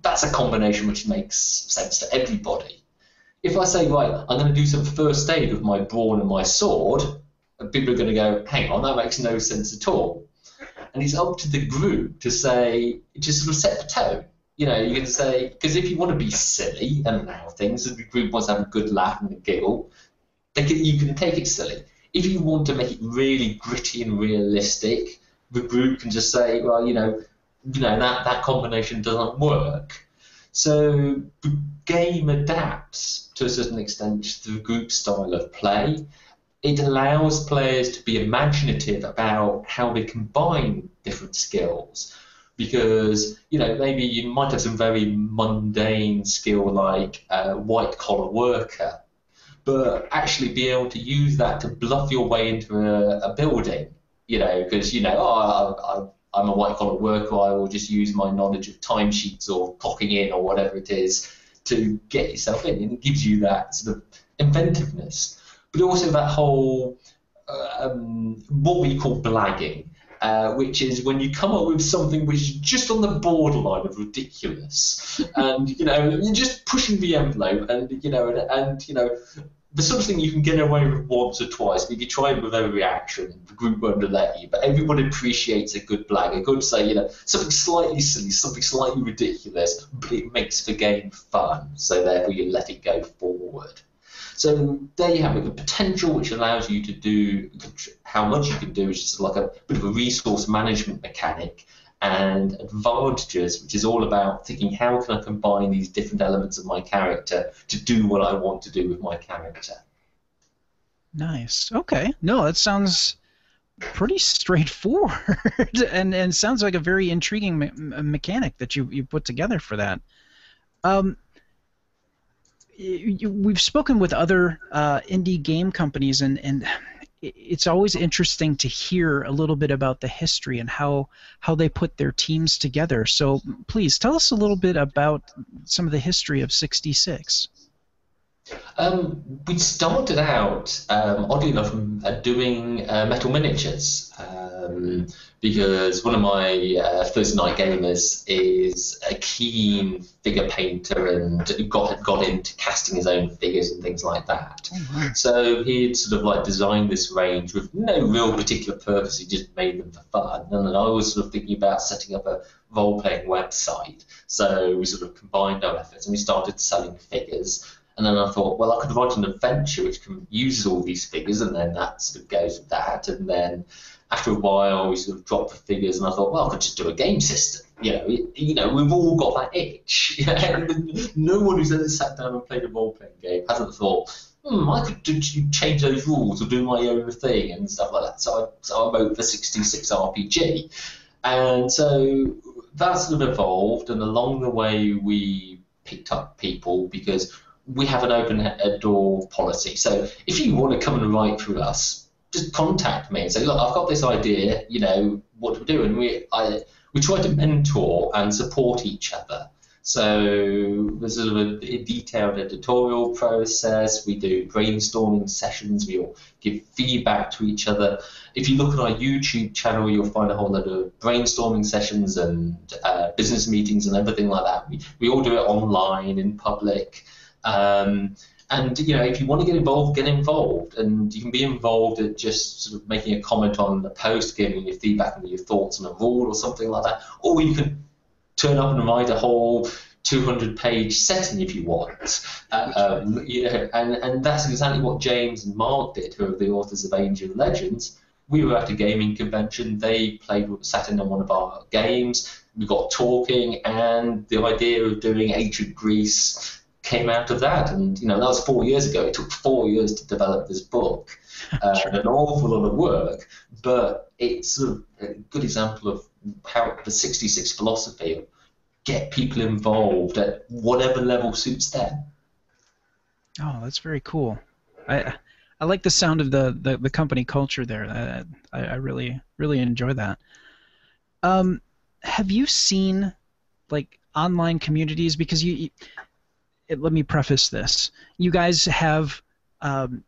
that's a combination which makes sense to everybody. If I say, right, I'm going to do some first aid with my brawn and my sword, people are going to go, hang on, that makes no sense at all. And it's up to the group to say, just sort of set the tone. You know, you can say, because if you want to be silly and allow things, and the group wants to have a good laugh and a giggle, can, you can take it silly. If you want to make it really gritty and realistic, the group can just say, well, you know, you know that that combination doesn't work. So the game adapts to a certain extent to the group style of play. It allows players to be imaginative about how they combine different skills because you know maybe you might have some very mundane skill like a white collar worker but actually be able to use that to bluff your way into a, a building. You know, because you know, oh, I, am a white collar worker. I will just use my knowledge of timesheets or clocking in or whatever it is to get yourself in, and it gives you that sort of inventiveness, but also that whole uh, um, what we call blagging. Uh, which is when you come up with something which is just on the borderline of ridiculous, and you know you're just pushing the envelope, and you know, and, and you know there's something you can get away with once or twice, if you try it with every reaction, the group won't let you. But everybody appreciates a good blag, a good say, you know, something slightly silly, something slightly ridiculous, but it makes the game fun. So therefore, you let it go forward. So there you have it, the potential which allows you to do how much you can do is just like a bit of a resource management mechanic and advantages, which is all about thinking how can I combine these different elements of my character to do what I want to do with my character. Nice. Okay. No, that sounds pretty straightforward, and and sounds like a very intriguing me- mechanic that you you put together for that. Um, we've spoken with other uh, indie game companies, and and it's always interesting to hear a little bit about the history and how how they put their teams together. So please tell us a little bit about some of the history of 66. Um, we started out, um, oddly enough, uh, doing uh, metal miniatures um, because one of my uh, first night gamers is a keen figure painter and got got into casting his own figures and things like that. Oh, So he'd sort of like designed this range with no real particular purpose. He just made them for fun. And then I was sort of thinking about setting up a role playing website. So we sort of combined our efforts and we started selling figures. And then I thought, well, I could write an adventure which can uses all these figures, and then that sort of goes with that. And then after a while, we sort of dropped the figures, and I thought, well, I could just do a game system. You know, you know, we've all got that itch. no one who's ever sat down and played a role-playing game hasn't thought, hmm, I could do, change those rules or do my own thing and stuff like that. So I, so I wrote the 66 RPG, and so that sort of evolved. And along the way, we picked up people because we have an open door policy. So if you want to come and write for us, just contact me and say, look, I've got this idea. You know, what to do? And we I, we try to mentor and support each other. So there's sort of a, detailed editorial process. We do brainstorming sessions. We all give feedback to each other. If you look at our YouTube channel, you'll find a whole lot of brainstorming sessions and uh, business meetings and everything like that. We, we all do it online in public. Um, and you know, if you want to get involved, get involved, and you can be involved at just sort of making a comment on the post, giving your feedback and your thoughts on a rule or something like that, or you can turn up and write a whole 200 page setting if you want. Um, you know, and, and that's exactly what James and Mark did, who are the authors of of Legends. We were at a gaming convention, they played, sat in on one of our games, we got talking, and the idea of doing Ancient Greece came out of that. And you know that was four years ago. It took four years to develop this book, uh, an awful lot of work. But it's a good example of how the 66 philosophy of get people involved at whatever level suits them. Oh, that's very cool. I I like the sound of the, the, the company culture there. I, I really really enjoy that. Um, have you seen like online communities because you let me preface this. You guys have um,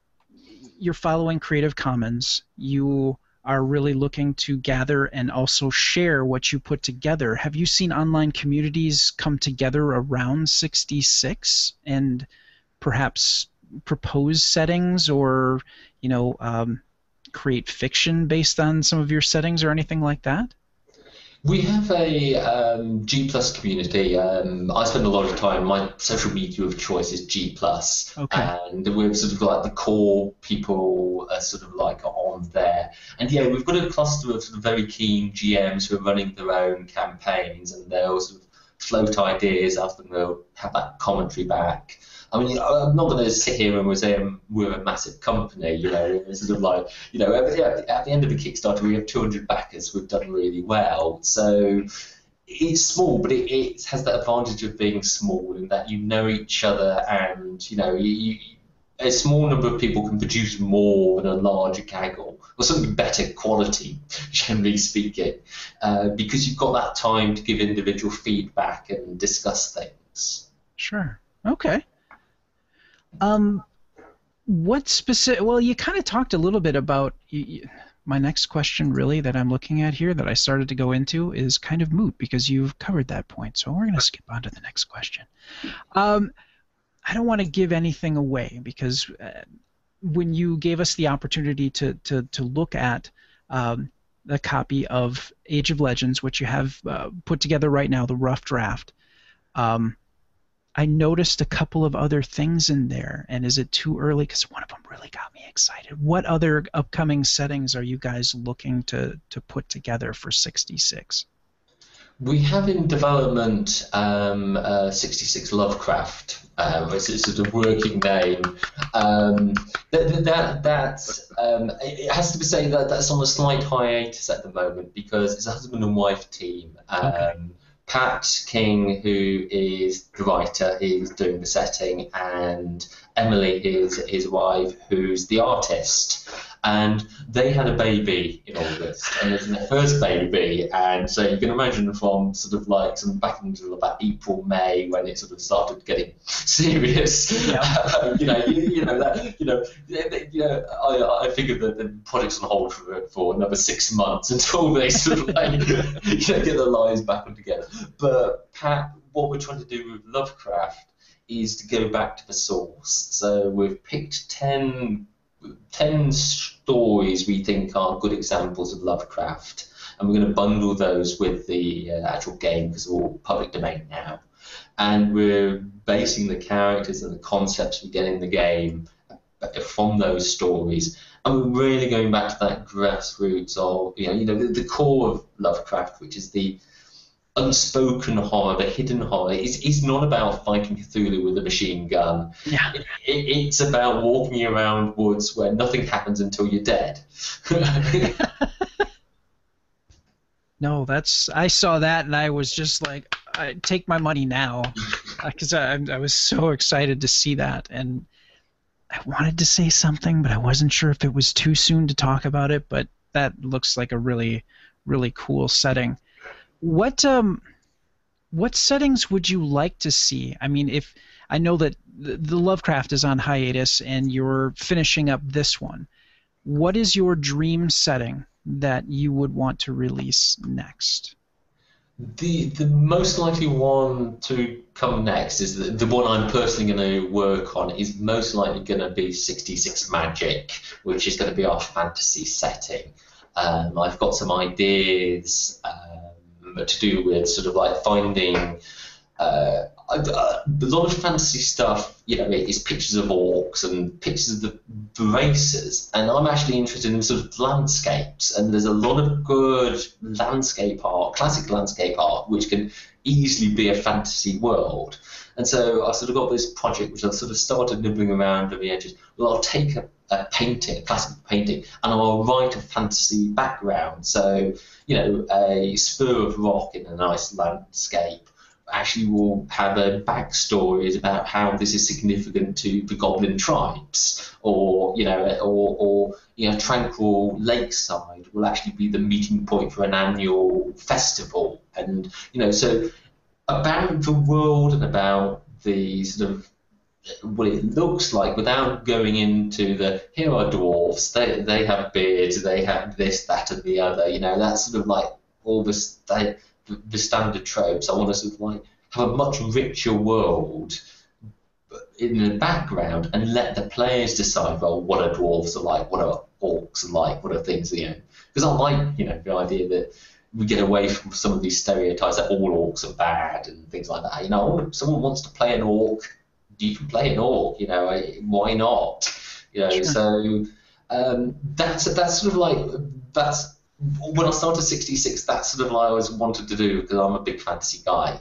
you're following Creative Commons. You are really looking to gather and also share what you put together. Have you seen online communities come together around 66 and perhaps propose settings or you know um, create fiction based on some of your settings or anything like that? We have a um, G plus community. Um, I spend a lot of time. My social media of choice is G plus, okay. and we're sort of like the core people are sort of like on there. And yeah, we've got a cluster of, sort of very keen GMs who are running their own campaigns, and they'll sort of float ideas after they'll have that commentary back. I mean, I'm not going to sit here and say we're a massive company, you know, it's of like, you know, at the end of the Kickstarter, we have 200 backers, we've done really well. So it's small, but it, it has that advantage of being small in that you know each other and, you know, you, you, a small number of people can produce more than a larger gaggle, or something better quality, generally speaking, uh, because you've got that time to give individual feedback and discuss things. Sure. Okay. Um, what specific? Well, you kind of talked a little bit about. You, my next question, really, that I'm looking at here, that I started to go into, is kind of moot because you've covered that point. So we're going to skip on to the next question. Um, I don't want to give anything away because uh, when you gave us the opportunity to to to look at um, the copy of Age of Legends, which you have uh, put together right now, the rough draft. Um, I noticed a couple of other things in there, and is it too early? Because one of them really got me excited. What other upcoming settings are you guys looking to to put together for 66? We have in development um, uh, 66 Lovecraft. Um, it's, it's sort of working name. Um, that that, that um, it has to be said that that's on a slight hiatus at the moment because it's a husband and wife team. Um, okay. Pat King, who is the writer, is doing the setting, and Emily is his wife, who's the artist and they had a baby in August, and it was their first baby, and so you can imagine from sort of like some back into about April, May, when it sort of started getting serious. Yeah. you know, you, you, know that, you know, you know, I, I figured that the project's on hold for for another six months until they sort of like, you know, get their lives back on together. But Pat, what we're trying to do with Lovecraft is to go back to the source. So we've picked ten 10 stories we think are good examples of Lovecraft, and we're going to bundle those with the uh, actual game because they're all public domain now. And we're basing the characters and the concepts we get in the game uh, from those stories. And we're really going back to that grassroots of, you know, you know the, the core of Lovecraft, which is the unspoken horror, the hidden horror. It's, it's not about fighting Cthulhu with a machine gun. Yeah. It, it, it's about walking around woods where nothing happens until you're dead. no, that's I saw that and I was just like, I take my money now, because I, I was so excited to see that and. I wanted to say something, but I wasn't sure if it was too soon to talk about it. But that looks like a really, really cool setting. What um, what settings would you like to see? I mean, if I know that the, Lovecraft is on hiatus and you're finishing up this one, what is your dream setting that you would want to release next? The the most likely one to come next is the, the one I'm personally going to work on is most likely going to be 66 Magic, which is going to be our fantasy setting. Um, I've got some ideas. Uh, to do with sort of like finding uh, a lot of fantasy stuff, you know, is pictures of orcs and pictures of the, the races, and I'm actually interested in sort of landscapes. And there's a lot of good landscape art, classic landscape art, which can easily be a fantasy world. And so I sort of got this project which I sort of started nibbling around on the edges. Well, I'll take a, a painting, a classic painting, and I'll write a fantasy background. So, you know, a spur of rock in a nice landscape actually will have a backstory about how this is significant to the goblin tribes, or you know, or, or you know, tranquil lakeside will actually be the meeting point for an annual festival, and you know, so about the world and about the sort of what it looks like without going into the here are dwarfs. They they have beards they have this that and the other. You know that's sort of like all the, the standard tropes. I want to sort of like have a much richer world in the background and let the players decide well what are dwarves are like? What are orcs are like? What are things you know? Because I like you know the idea that we get away from some of these stereotypes that all orcs are bad and things like that. You know, someone wants to play an orc, you can play an orc. You know, why not? You know, sure. so um, that's that's sort of like that's when I started 66. That's sort of like I always wanted to do because I'm a big fantasy guy.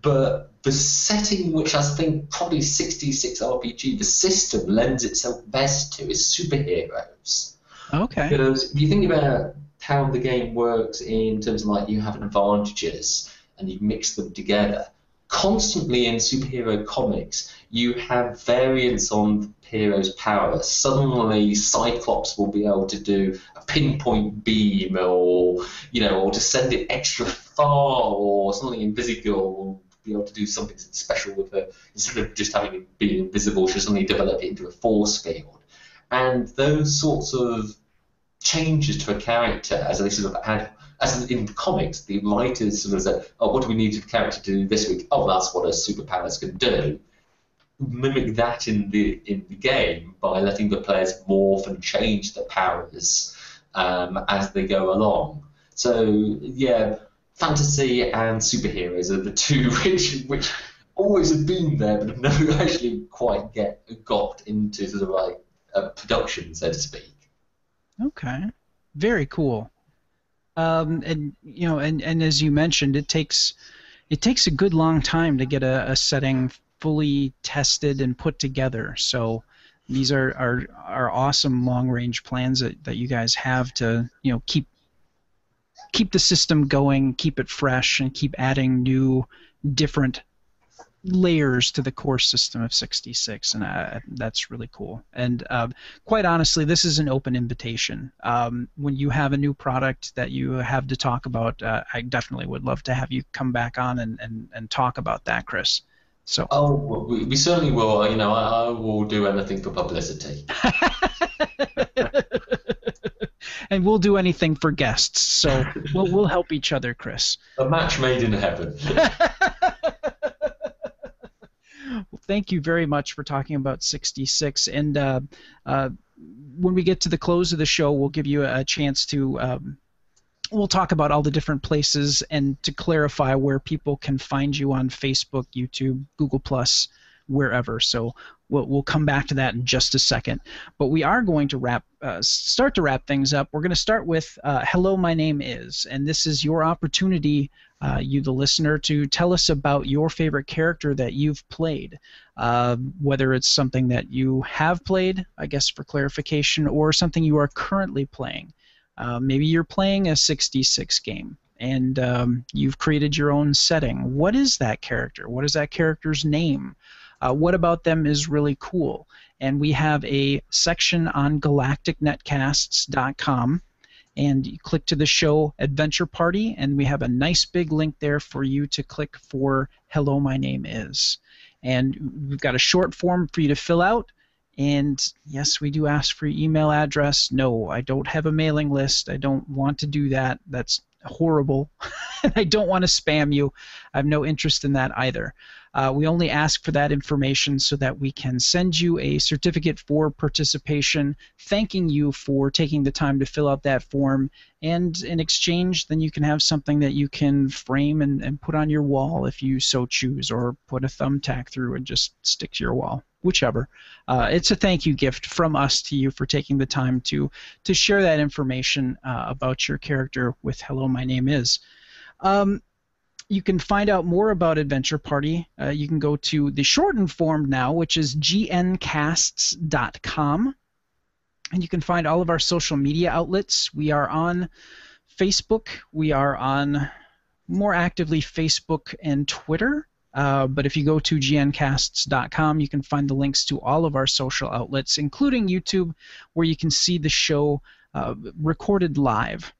But the setting which I think probably 66 RPG, the system lends itself best to is superheroes. Okay. Because if you think about how the game works in terms of like you have advantages and you mix them together. Constantly in superhero comics, you have variants on hero's powers. Suddenly, Cyclops will be able to do a pinpoint beam, or you know, or to send it extra far, or something invisible will be able to do something special with her. Instead of just having it be invisible, she'll suddenly develop it into a force field. And those sorts of changes to a character as they sort of add. As in comics, the writers sort of say, "Oh, what do we need the character to do this week? Oh, that's what a superpowers can do." Mimic that in the in the game by letting the players morph and change their powers um, as they go along. So yeah, fantasy and superheroes are the two which which always have been there, but have never actually quite get got into sort of like a production, so to speak. Okay, very cool. Um, and you know, and, and as you mentioned, it takes it takes a good long time to get a, a setting fully tested and put together. So these are, are, are awesome long range plans that, that you guys have to you know keep keep the system going, keep it fresh, and keep adding new different layers to the core system of 66 and uh, that's really cool. And uh, quite honestly this is an open invitation. Um, when you have a new product that you have to talk about uh, i definitely would love to have you come back on and, and, and talk about that chris. So. Oh we, we certainly will. You know I, I will do anything for publicity. And we'll do anything for guests. So we'll, we'll help each other chris. A match made in heaven thank you very much for talking about 66. And uh, uh, when we get to the close of the show, we'll give you a, chance to. Um, we'll talk about all the different places and to clarify where people can find you on Facebook, YouTube, Google Plus, wherever. So we'll, we'll come back to that in just a second. But we are going to wrap, uh, start to wrap things up. We're going to start with uh, "Hello, my name is," and this is your opportunity uh, you, the listener, to tell us about your favorite character that you've played. Uh, whether it's something that you have played, I guess for clarification, or something you are currently playing. Uh, maybe you're playing a 66 game and um, you've created your own setting. What is that character? What is that character's name? Uh, what about them is really cool? And we have a section on galacticnetcasts.com and you click to the show Adventure Party, and we have a nice big link there for you to click for Hello, my name is. And we've got a short form for you to fill out. And yes, we do ask for your email address. No, I don't have a mailing list. I don't want to do that. That's horrible. I don't want to spam you. I have no interest in that either. Uh, we only ask for that information so that we can send you a certificate for participation, thanking you for taking the time to fill out that form. And in exchange, then you can have something that you can frame and, and put on your wall if you so choose, or put a thumbtack through and just stick to your wall whichever. Uh, it's a thank you gift from us to you for taking the time to to share that information uh, about your character with "Hello, my name is." Um, you can find out more about Adventure Party. Uh, you can go to the shortened form now, which is gncasts.com. And you can find all of our social media outlets. We are on Facebook. We are on more actively Facebook and Twitter. Uh, but if you go to gncasts.com, you can find the links to all of our social outlets, including YouTube, where you can see the show uh, recorded live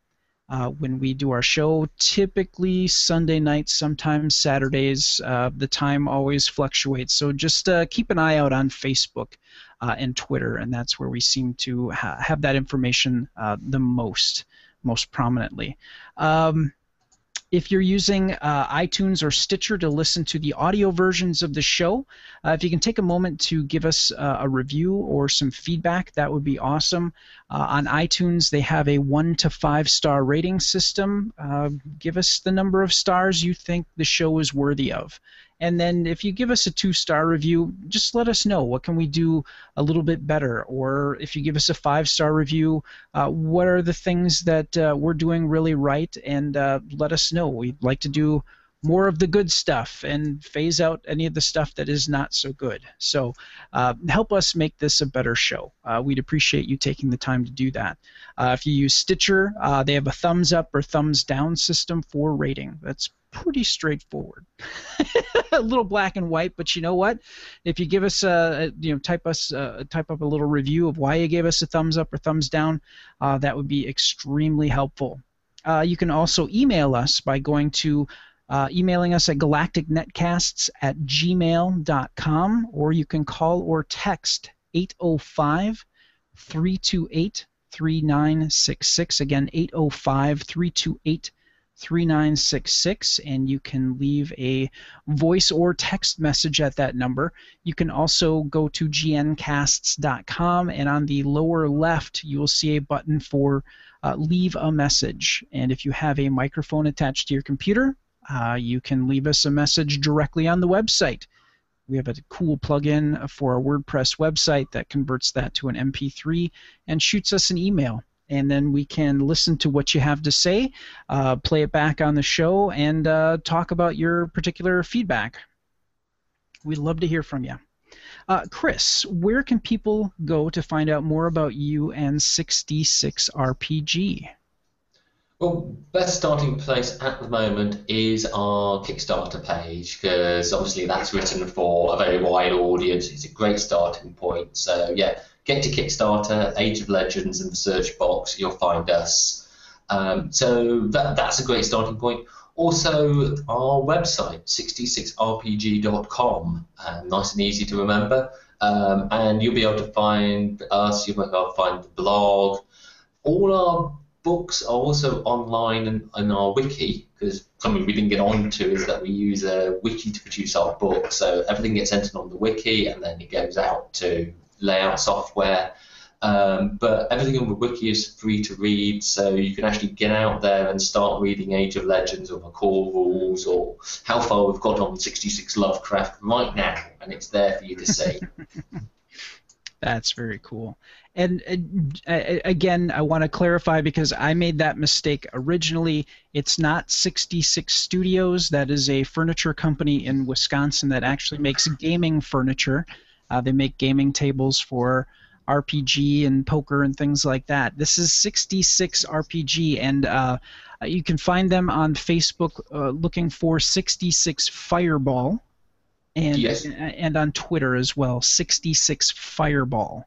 uh, when we do our show. Typically Sunday nights, sometimes Saturdays. Uh, the time always fluctuates, so just uh, keep an eye out on Facebook uh, and Twitter, and that's where we seem to ha- have that information uh, the most, most prominently. Um, if you're using uh, iTunes or Stitcher to listen to the audio versions of the show, uh, if you can take a moment to give us uh, a review or some feedback, that would be awesome. Uh, on iTunes, they have a one to five star rating system. Uh, give us the number of stars you think the show is worthy of. And then if you give us a two-star review, just let us know what can we do a little bit better. Or if you give us a five-star review, uh, what are the things that uh, we're doing really right, and uh, let us know. We'd like to do more of the good stuff and phase out any of the stuff that is not so good. So uh, help us make this a better show. Uh, we'd appreciate you taking the time to do that. Uh, if you use Stitcher, they have a thumbs up or thumbs down system for rating. That's pretty straightforward. a little black and white, but you know what? If you give us a, you know, type us, uh, type up a little review of why you gave us a thumbs up or thumbs down, uh, that would be extremely helpful. you can also email us by going to uh, emailing us at galacticnetcasts at gmail.com, or you can call or text 805 328 3966. Again, 805 328 3966 and you can leave a voice or text message at that number. You can also go to gncasts.com and on the lower left you will see a button for uh, leave a message. And if you have a microphone attached to your computer, uh, you can leave us a message directly on the website. We have a cool plugin for our WordPress website that converts that to an MP3 and shoots us an email and then we can listen to what you have to say, uh, play it back on the show, and uh, talk about your particular feedback. We'd love to hear from you. Uh, Chris, where can people go to find out more about you and 66 RPG? Well, best starting place at the moment is our Kickstarter page because obviously that's written for a very wide audience. It's a great starting point. So yeah, get to Kickstarter, Age of Legends in the search box, you'll find us. Um, so that, that's a great starting point. Also, our website, 66rpg.com, uh, nice and easy to remember. Um, and you'll be able to find us, you'll be able to find the blog. All our books are also online and in our wiki, because something we didn't get onto is that we use a wiki to produce our book. So everything gets entered on the wiki, and then it goes out to layout software. Um, but everything on the wiki is free to read, so you can actually get out there and start reading Age of Legends or the core rules or how far we've got on 66 Lovecraft right now, and it's there for you to see. That's very cool. And uh, again, I want to clarify because I made that mistake originally. It's not 66 Studios. That is a furniture company in Wisconsin that actually makes gaming furniture. Uh, they make gaming tables for RPG and poker and things like that. This is 66 RPG, and uh, you can find them on Facebook uh, looking for 66 Fireball, and yes. and on Twitter as well, 66 Fireball.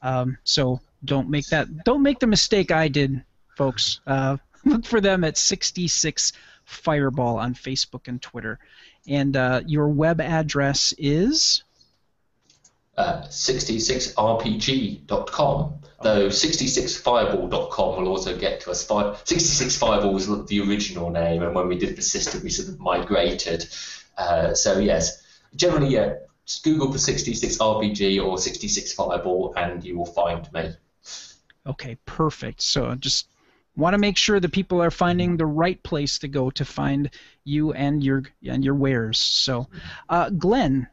Um, so don't make that don't make the mistake I did, folks. Uh, look for them at 66 Fireball on Facebook and Twitter, and uh, your web address is uh, 66rpg.com. Though 66fireball.com will also get to us. 66fireball was the original name, and when we did the system, we sort of migrated. Uh, so yes, generally, yeah, just Google for 66rpg or 66fireball, and you will find me. Okay, perfect. So just want to make sure that people are finding the right place to go to find you and your and your wares. So, uh, Glenn.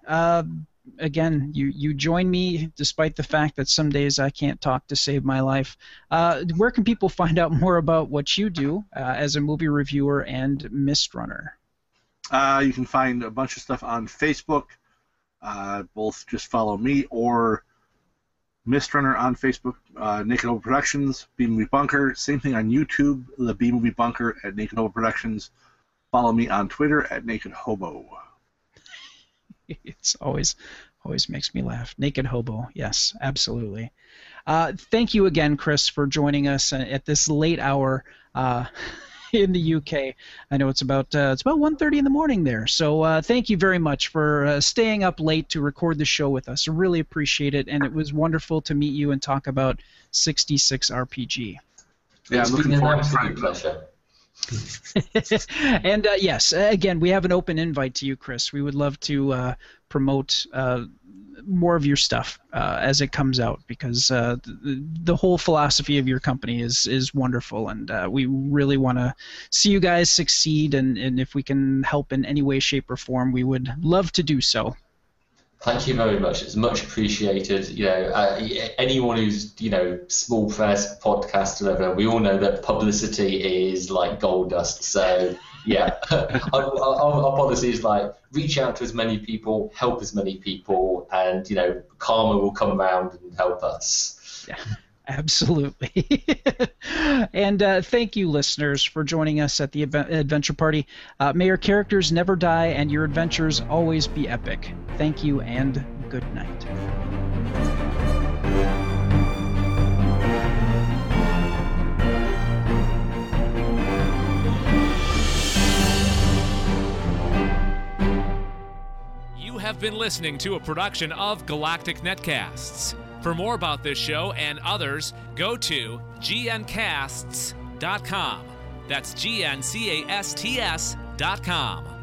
Again, you you join me despite the fact that some days I can't talk to save my life. Uh, where can people find out more about what you do uh, as a movie reviewer and mist runner? Uh, you can find a bunch of stuff on Facebook. Uh, both just follow me or Mist Runner on Facebook, uh, Naked Hobo Productions, B Movie Bunker. Same thing on YouTube, the B Movie Bunker at Naked Hobo Productions. Follow me on Twitter at Naked Hobo. it's always always makes me laugh. Naked Hobo, yes, absolutely. Uh, thank you again, Chris, for joining us at this late hour uh, in the UK. I know it's about uh, it's about 1:30 in the morning there. So uh, thank you very much for uh, staying up late to record the show with us. Really appreciate it, and it was wonderful to meet you and talk about 66 RPG. Yeah, I'm looking forward to it. Pleasure. and uh, yes, again, we have an open invite to you, Chris. We would love to uh, promote uh, more of your stuff uh, as it comes out because uh, the, the, whole philosophy of your company is is wonderful, and uh, we really want to see you guys succeed. And, and if we can help in any way, shape, or form, we would love to do so. Thank you very much. It's much appreciated. You know, uh, anyone who's you know small press podcast whatever, we all know that publicity is like gold dust. So yeah, our, our, our, policy is like reach out to as many people, help as many people, and you know karma will come around and help us. Yeah. Absolutely. and uh, thank you, listeners, for joining us at the Adventure Party. Uh, may your characters never die and your adventures always be epic. Thank you and good night. You have been listening to a production of Galactic Netcasts. For more about this show and others, go to gncasts.com. That's G N C A S T S.com.